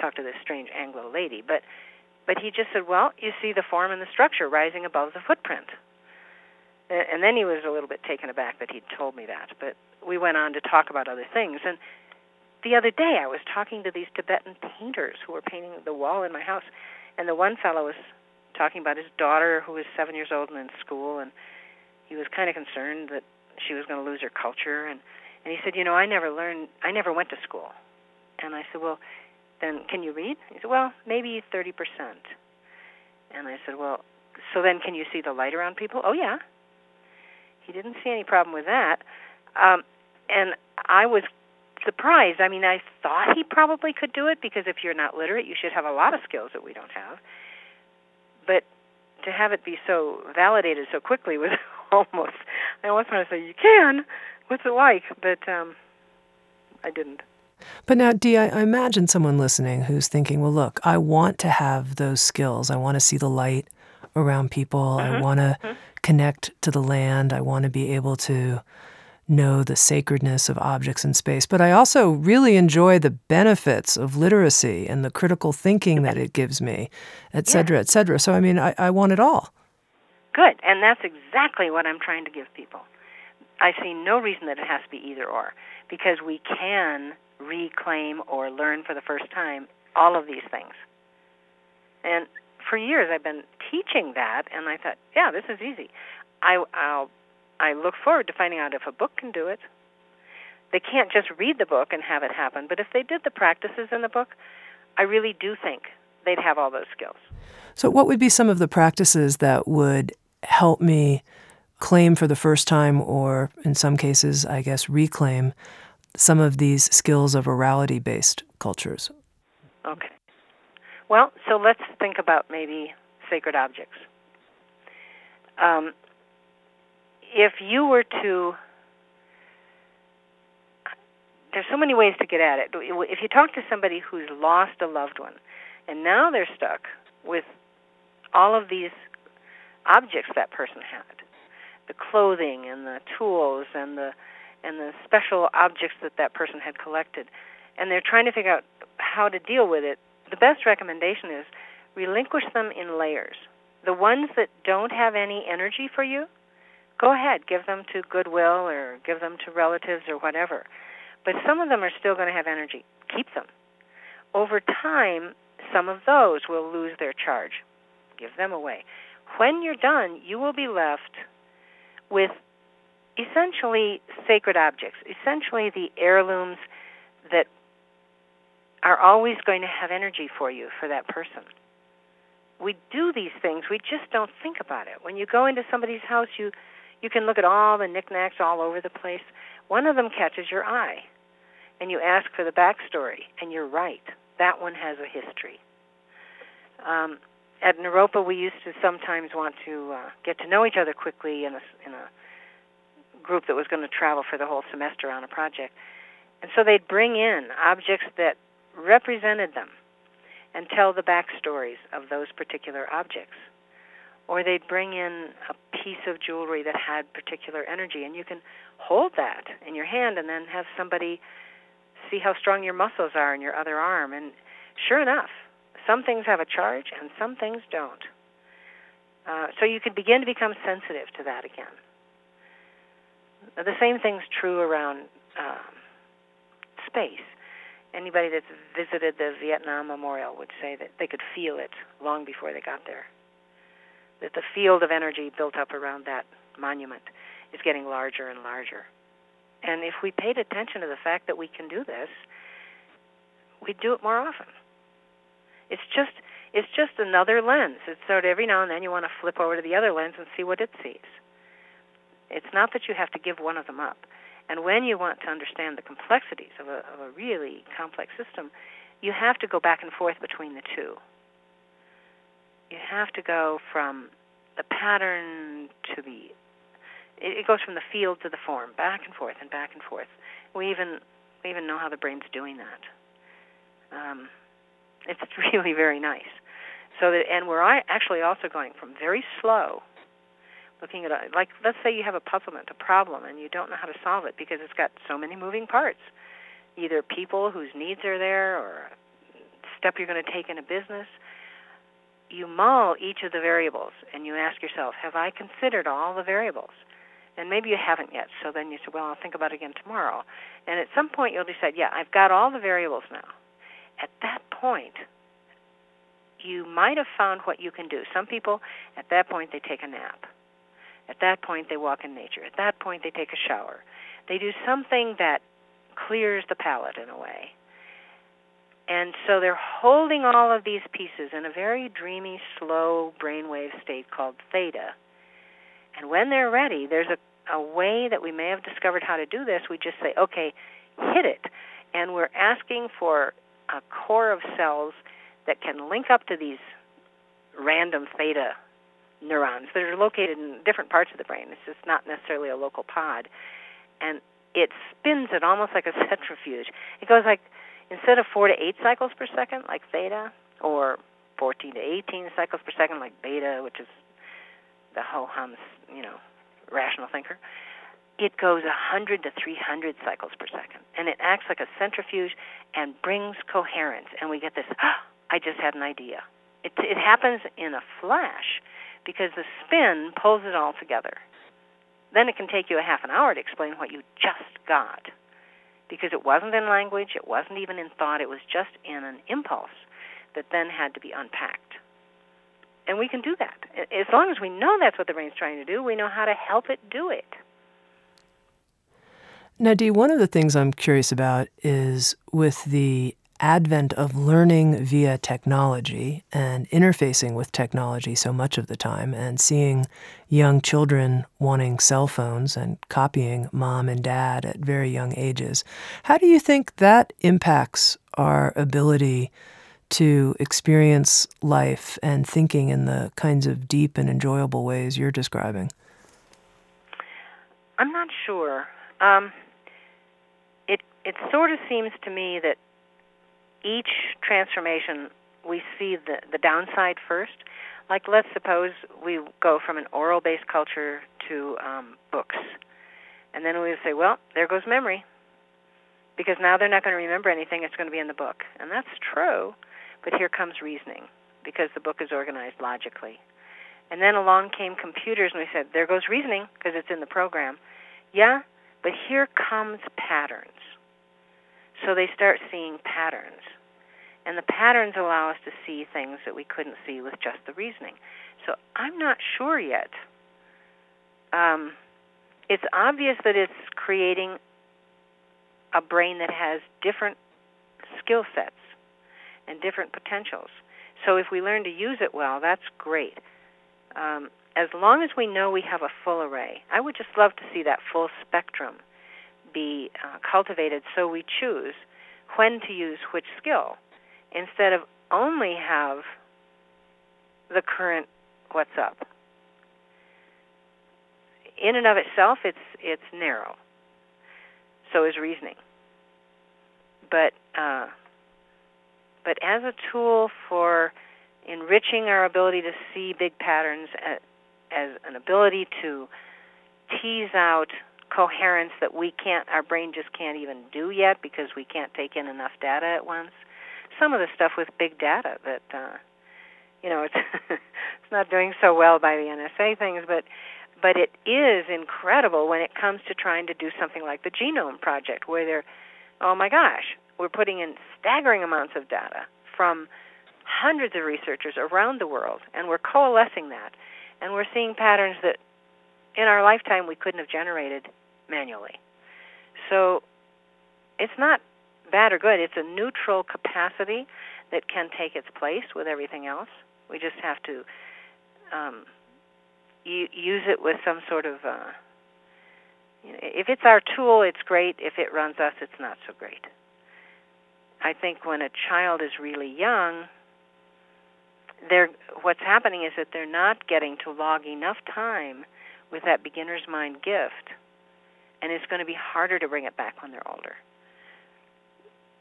talked to this strange Anglo lady. But but he just said, Well, you see the form and the structure rising above the footprint. And then he was a little bit taken aback that he'd told me that. But we went on to talk about other things. And the other day, I was talking to these Tibetan painters who were painting the wall in my house, and the one fellow was talking about his daughter who was seven years old and in school, and he was kind of concerned that she was going to lose her culture. And and he said, you know, I never learned, I never went to school. And I said, well, then can you read? He said, well, maybe thirty percent. And I said, well, so then can you see the light around people? Oh yeah. He didn't see any problem with that. Um, and I was surprised. I mean, I thought he probably could do it because if you're not literate, you should have a lot of skills that we don't have. But to have it be so validated so quickly was almost I almost want to say you can. What's it like? But um I didn't. But now, Dee, I, I imagine someone listening who's thinking, well, look, I want to have those skills. I want to see the light around people. Mm-hmm. I want to mm-hmm. connect to the land. I want to be able to know the sacredness of objects in space, but I also really enjoy the benefits of literacy and the critical thinking that it gives me, et cetera, et cetera. So, I mean, I, I want it all. Good, and that's exactly what I'm trying to give people. I see no reason that it has to be either or, because we can reclaim or learn for the first time all of these things. And for years I've been teaching that, and I thought, yeah, this is easy. I, I'll I look forward to finding out if a book can do it. They can't just read the book and have it happen, but if they did the practices in the book, I really do think they'd have all those skills. So, what would be some of the practices that would help me claim for the first time, or in some cases, I guess, reclaim some of these skills of orality based cultures? Okay. Well, so let's think about maybe sacred objects. Um, if you were to, there's so many ways to get at it. If you talk to somebody who's lost a loved one, and now they're stuck with all of these objects that person had, the clothing and the tools and the and the special objects that that person had collected, and they're trying to figure out how to deal with it. The best recommendation is relinquish them in layers. The ones that don't have any energy for you, go ahead, give them to Goodwill or give them to relatives or whatever. But some of them are still going to have energy. Keep them. Over time, some of those will lose their charge. Give them away. When you're done, you will be left with essentially sacred objects, essentially the heirlooms that are always going to have energy for you for that person. We do these things, we just don't think about it. When you go into somebody's house, you you can look at all the knickknacks all over the place. One of them catches your eye, and you ask for the backstory, and you're right. That one has a history. Um, at Naropa, we used to sometimes want to uh, get to know each other quickly in a, in a group that was going to travel for the whole semester on a project. And so they'd bring in objects that represented them and tell the backstories of those particular objects. Or they'd bring in a piece of jewelry that had particular energy, and you can hold that in your hand and then have somebody see how strong your muscles are in your other arm. And sure enough, some things have a charge and some things don't. Uh, so you could begin to become sensitive to that again. The same thing's true around um, space. Anybody that's visited the Vietnam Memorial would say that they could feel it long before they got there. That the field of energy built up around that monument is getting larger and larger. And if we paid attention to the fact that we can do this, we'd do it more often. It's just it's just another lens. It's sort of every now and then you want to flip over to the other lens and see what it sees. It's not that you have to give one of them up. And when you want to understand the complexities of a, of a really complex system, you have to go back and forth between the two. You have to go from the pattern to the it, goes from the field to the form, back and forth and back and forth. We even we even know how the brain's doing that. Um, it's really very nice. So that, and we're actually also going from very slow, looking at a, like let's say you have a puzzlement, a problem, and you don't know how to solve it because it's got so many moving parts. Either people whose needs are there, or step you're going to take in a business. You mull each of the variables, and you ask yourself, "Have I considered all the variables?" and maybe you haven't yet. So then you say, well, I'll think about it again tomorrow. And at some point you'll decide, yeah, I've got all the variables now. At that point, you might have found what you can do. Some people, at that point, they take a nap. At that point, they walk in nature. At that point, they take a shower. They do something that clears the palate in a way. And so they're holding all of these pieces in a very dreamy, slow brainwave state called theta. And when they're ready, there's a, a way that we may have discovered how to do this. We just say, okay, hit it. And we're asking for a core of cells that can link up to these random theta neurons that are located in different parts of the brain. It's just not necessarily a local pod. And it spins it almost like a centrifuge. It goes like instead of 4 to 8 cycles per second like theta or 14 to 18 cycles per second like beta, which is the ho hum's, you know, rational thinker it goes 100 to 300 cycles per second. And it acts like a centrifuge and brings coherence. And we get this, oh, I just had an idea. It, it happens in a flash because the spin pulls it all together. Then it can take you a half an hour to explain what you just got because it wasn't in language, it wasn't even in thought, it was just in an impulse that then had to be unpacked. and we can do that. As long as we know that's what the brain's trying to do, we know how to help it do it. Now, Dee, one of the things I'm curious about is with the advent of learning via technology and interfacing with technology so much of the time and seeing young children wanting cell phones and copying mom and dad at very young ages. How do you think that impacts our ability to experience life and thinking in the kinds of deep and enjoyable ways you're describing? I'm not sure. Um, it it sort of seems to me that each transformation we see the, the downside first. Like, let's suppose we go from an oral based culture to um, books. And then we say, well, there goes memory. Because now they're not going to remember anything, it's going to be in the book. And that's true, but here comes reasoning, because the book is organized logically. And then along came computers, and we said, there goes reasoning, because it's in the program. Yeah, but here comes patterns. So they start seeing patterns. And the patterns allow us to see things that we couldn't see with just the reasoning. So I'm not sure yet. Um, it's obvious that it's creating a brain that has different skill sets and different potentials. So if we learn to use it well, that's great. Um, as long as we know we have a full array, I would just love to see that full spectrum be uh, cultivated so we choose when to use which skill instead of only have the current what's up. In and of itself, it's it's narrow. So is reasoning. But uh, but as a tool for enriching our ability to see big patterns, as, as an ability to tease out coherence that we can't, our brain just can't even do yet because we can't take in enough data at once. Some of the stuff with big data that uh, you know it's it's not doing so well by the NSA things, but but it is incredible when it comes to trying to do something like the Genome Project, where they're oh my gosh, we're putting in staggering amounts of data from hundreds of researchers around the world, and we're coalescing that, and we're seeing patterns that in our lifetime we couldn't have generated manually. So it's not bad or good. It's a neutral capacity that can take its place with everything else. We just have to um, use it with some sort of. Uh, you know, if it's our tool, it's great. If it runs us, it's not so great. I think when a child is really young, they're what's happening is that they're not getting to log enough time with that beginner's mind gift, and it's going to be harder to bring it back when they're older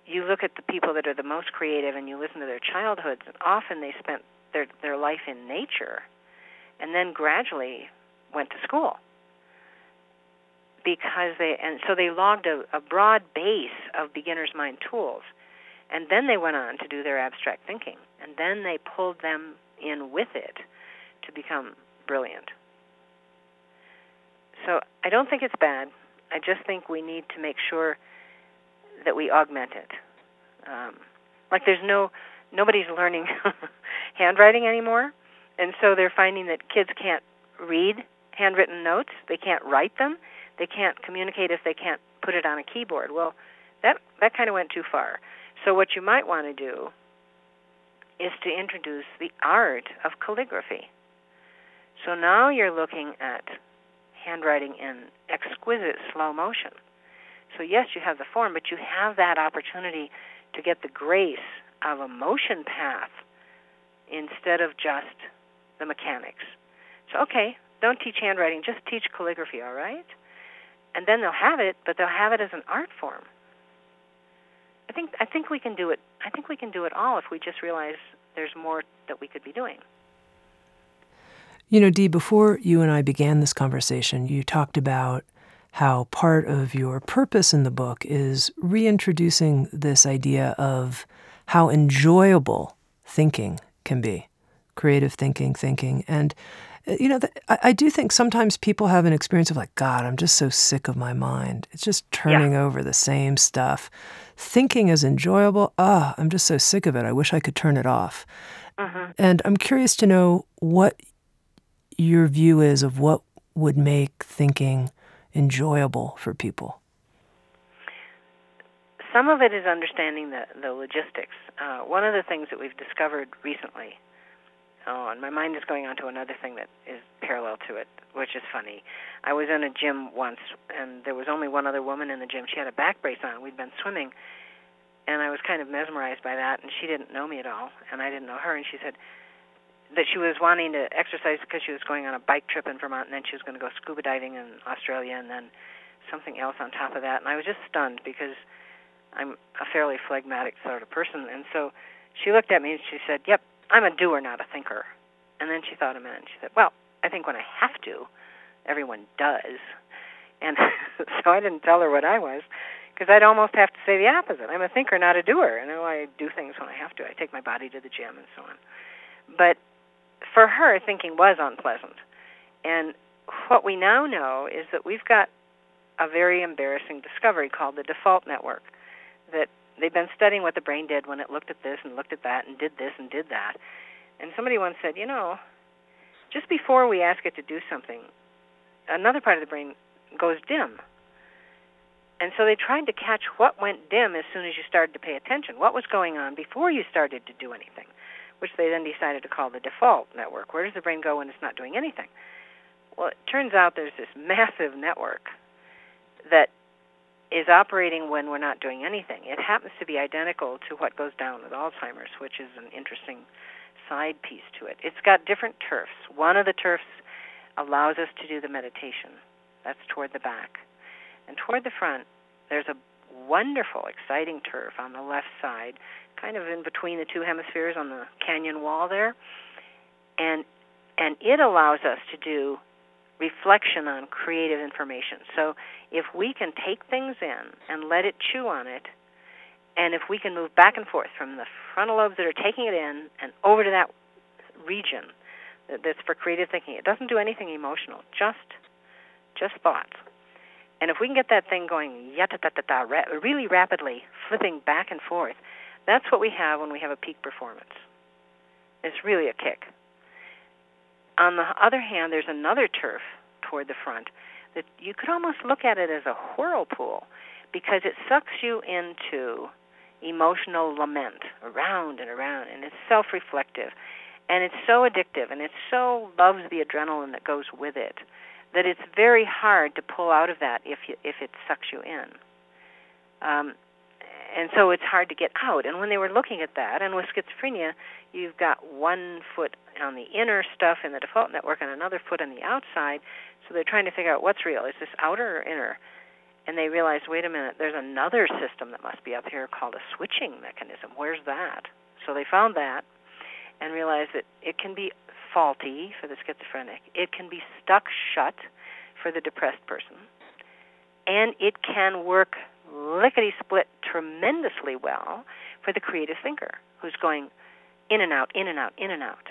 you look at the people that are the most creative and you listen to their childhoods and often they spent their their life in nature and then gradually went to school. Because they and so they logged a, a broad base of beginner's mind tools and then they went on to do their abstract thinking and then they pulled them in with it to become brilliant. So i don't think it's bad i just think we need to make sure that we augment it. Um, like there's no nobody's learning handwriting anymore, and so they're finding that kids can't read handwritten notes. They can't write them. They can't communicate if they can't put it on a keyboard. Well, that that kind of went too far. So what you might want to do is to introduce the art of calligraphy. So now you're looking at handwriting in exquisite slow motion. So, yes, you have the form, but you have that opportunity to get the grace of a motion path instead of just the mechanics. So, okay, don't teach handwriting, just teach calligraphy, all right? And then they'll have it, but they'll have it as an art form. I think I think we can do it. I think we can do it all if we just realize there's more that we could be doing. You know, Dee, before you and I began this conversation, you talked about how part of your purpose in the book is reintroducing this idea of how enjoyable thinking can be creative thinking, thinking. And Uh, you know, I, do think sometimes people have an experience of like, God, I'm just so sick of my mind. It's just turning yeah. over the same stuff. Thinking is enjoyable. Ah, oh, I'm just so sick of it. I wish I could turn it off. Uh-huh. And I'm curious to know what your view is of what would make thinking enjoyable for people. Some of it is understanding the, the logistics. Uh, one of the things that we've discovered recently Oh, and my mind is going on to another thing that is parallel to it, which is funny. I was in a gym once, and there was only one other woman in the gym. She had a back brace on. We'd been swimming, and I was kind of mesmerized by that. And she didn't know me at all, and I didn't know her. And she said that she was wanting to exercise because she was going on a bike trip in Vermont, and then she was going to go scuba diving in Australia, and then something else on top of that. And I was just stunned because I'm a fairly phlegmatic sort of person, and so she looked at me and she said, "Yep, I'm a doer, not a thinker. And then she thought a minute. And she said, Well, I think when I have to, everyone does. And so I didn't tell her what I was because I'd almost have to say the opposite. I'm a thinker, not a doer. And oh, I do things when I have to. I take my body to the gym and so on. But for her, thinking was unpleasant. And what we now know is that we've got a very embarrassing discovery called the default network that they've been studying what the brain did when it looked at this and looked at that and did this and did that. And somebody once said, you know, just before we ask it to do something, another part of the brain goes dim. And so they tried to catch what went dim as soon as you started to pay attention. What was going on before you started to do anything, which they then decided to call the default network. Where does the brain go when it's not doing anything? Well, it turns out there's this massive network that is operating when we're not doing anything. It happens to be identical to what goes down with Alzheimer's, which is an interesting side piece to it. It's got different turfs. One of the turfs allows us to do the meditation. That's toward the back. And toward the front, there's a wonderful, exciting turf on the left side, kind of in between the two hemispheres on the canyon wall there. And and it allows us to do reflection on creative information. So if we can take things in and let it chew on it, and if we can move back and forth from the frontal lobes that are taking it in and over to that region that's for creative thinking, it doesn't do anything emotional, just just thoughts. And if we can get that thing going yata-ta-ta-ta, really rapidly, flipping back and forth, that's what we have when we have a peak performance. It's really a kick. On the other hand, there's another turf toward the front that you could almost look at it as a whirlpool because it sucks you into emotional lament around and around and it's self-reflective and it's so addictive and it so loves the adrenaline that goes with it that it's very hard to pull out of that if you, if it sucks you in. Um, and so it's hard to get out. And when they were looking at that, and with schizophrenia, you've got one foot on the inner stuff in the default network and another foot on the outside. So they're trying to figure out what's real. Is this outer or inner? And they realized, wait a minute, there's another system that must be up here called a switching mechanism. Where's that? So they found that and realized that it can be faulty for the schizophrenic. It can be stuck shut for the depressed person. And it can work lickety split tremendously well for the creative thinker who's going in and out, in and out, in and out.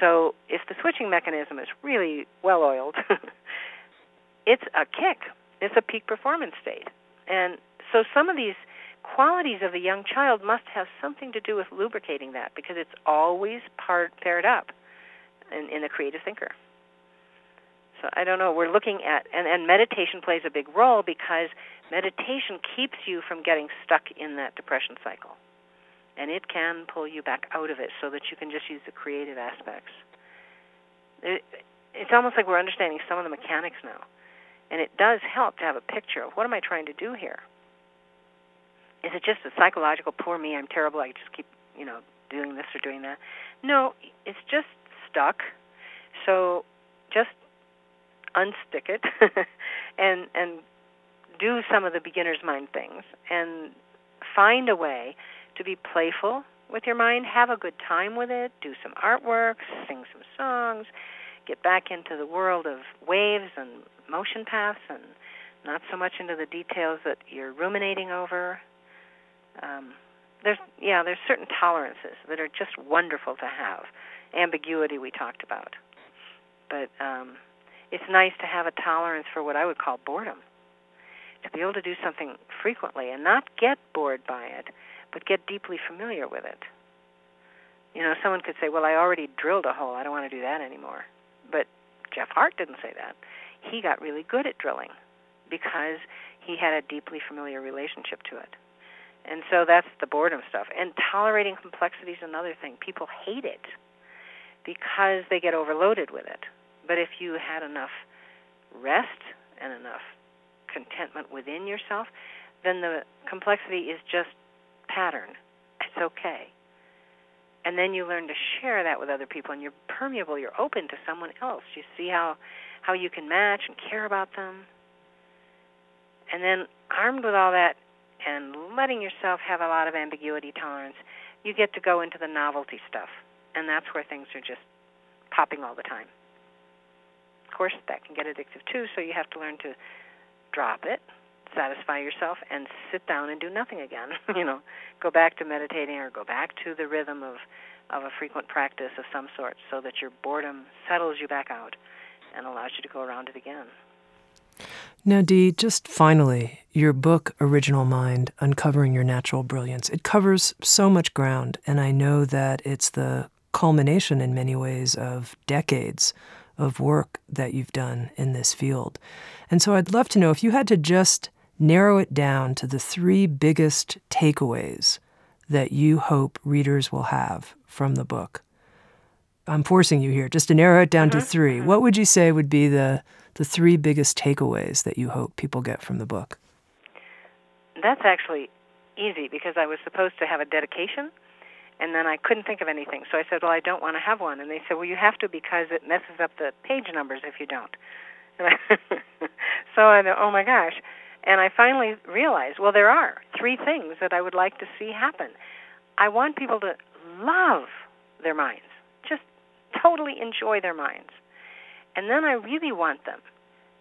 So if the switching mechanism is really well oiled, it's a kick. It's a peak performance state. And so some of these qualities of the young child must have something to do with lubricating that because it's always part paired up in, in the creative thinker. So I don't know. We're looking at and, and meditation plays a big role because meditation keeps you from getting stuck in that depression cycle. And it can pull you back out of it so that you can just use the creative aspects. It, it's almost like we're understanding some of the mechanics now. And it does help to have a picture of what am I trying to do here? Is it just a psychological poor me, I'm terrible, I just keep, you know, doing this or doing that? No, it's just stuck. So just unstick it and and do some of the beginner's mind things and find a way to be playful with your mind, have a good time with it, do some artwork, sing some songs, get back into the world of waves and motion paths and not so much into the details that you're ruminating over. Um, there's yeah, there's certain tolerances that are just wonderful to have. Ambiguity we talked about. but um, it's nice to have a tolerance for what I would call boredom. To be able to do something frequently and not get bored by it, but get deeply familiar with it. You know, someone could say, "Well, I already drilled a hole. I don't want to do that anymore." But Jeff Hart didn't say that. He got really good at drilling because he had a deeply familiar relationship to it. And so that's the boredom stuff. And tolerating complexity is another thing. People hate it because they get overloaded with it. But if you had enough rest and enough contentment within yourself, then the complexity is just pattern. It's okay. And then you learn to share that with other people and you're permeable, you're open to someone else. You see how how you can match and care about them. And then armed with all that and letting yourself have a lot of ambiguity tolerance, you get to go into the novelty stuff. And that's where things are just popping all the time. Of course, that can get addictive too, so you have to learn to drop it, satisfy yourself, and sit down and do nothing again. you know, go back to meditating or go back to the rhythm of of a frequent practice of some sort, so that your boredom settles you back out and allows you to go around it again. Now, Dee, just finally, your book, Original Mind Uncovering Your Natural Brilliance, it covers so much ground, and I know that it's the culmination in many ways of decades of work that you've done in this field. And so I'd love to know if you had to just narrow it down to the three biggest takeaways that you hope readers will have from the book. I'm forcing you here just to narrow it down mm-hmm. to 3 mm-hmm. What would you say would be the the three biggest takeaways that you hope people get from the book? That's actually easy because I was supposed to have a dedication and then I couldn't think of anything. So I said, "Well, I don't want to have one." And they said, "Well, you have to because it messes up the page numbers if you don't." so I thought, "Oh my gosh." And I finally realized, well, there are three things that I would like to see happen. I want people to love their minds, just totally enjoy their minds. And then I really want them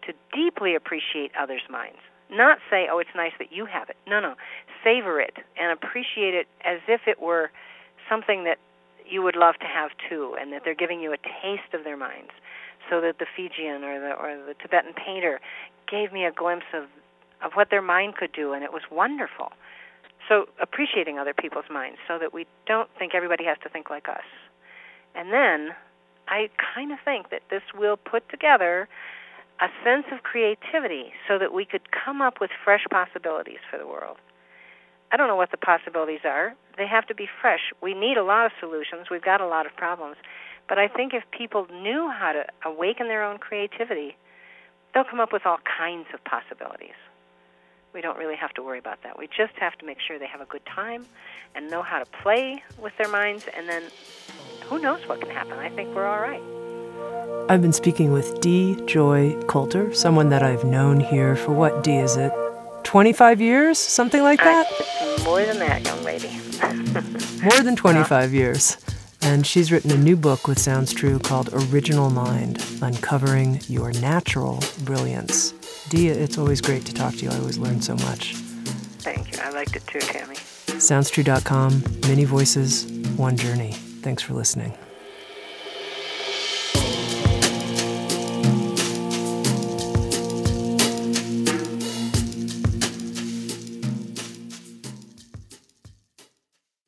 to deeply appreciate others' minds. Not say, oh, it's nice that you have it. No, no. Savor it and appreciate it as if it were something that you would love to have too, and that they're giving you a taste of their minds. So that the Fijian or the or the Tibetan painter gave me a glimpse of of what their mind could do, and it was wonderful. So appreciating other people's minds, so that we don't think everybody has to think like us. And then I kind of think that this will put together a sense of creativity so that we could come up with fresh possibilities for the world. I don't know what the possibilities are. They have to be fresh. We need a lot of solutions. We've got a lot of problems. But I think if people knew how to awaken their own creativity, they'll come up with all kinds of possibilities. We don't really have to worry about that. We just have to make sure they have a good time and know how to play with their minds, and then who knows what can happen. I think we're all right. I've been speaking with Dee Joy Coulter, someone that I've known here for what, Dee, is it 25 years? Something like that? Uh, more than that, young lady. more than 25 years. And she's written a new book with Sounds True called Original Mind Uncovering Your Natural Brilliance. Dee, it's always great to talk to you. I always learn so much. Thank you. I liked it too, Tami. SoundsTrue.com, many voices, one journey. Thanks for listening.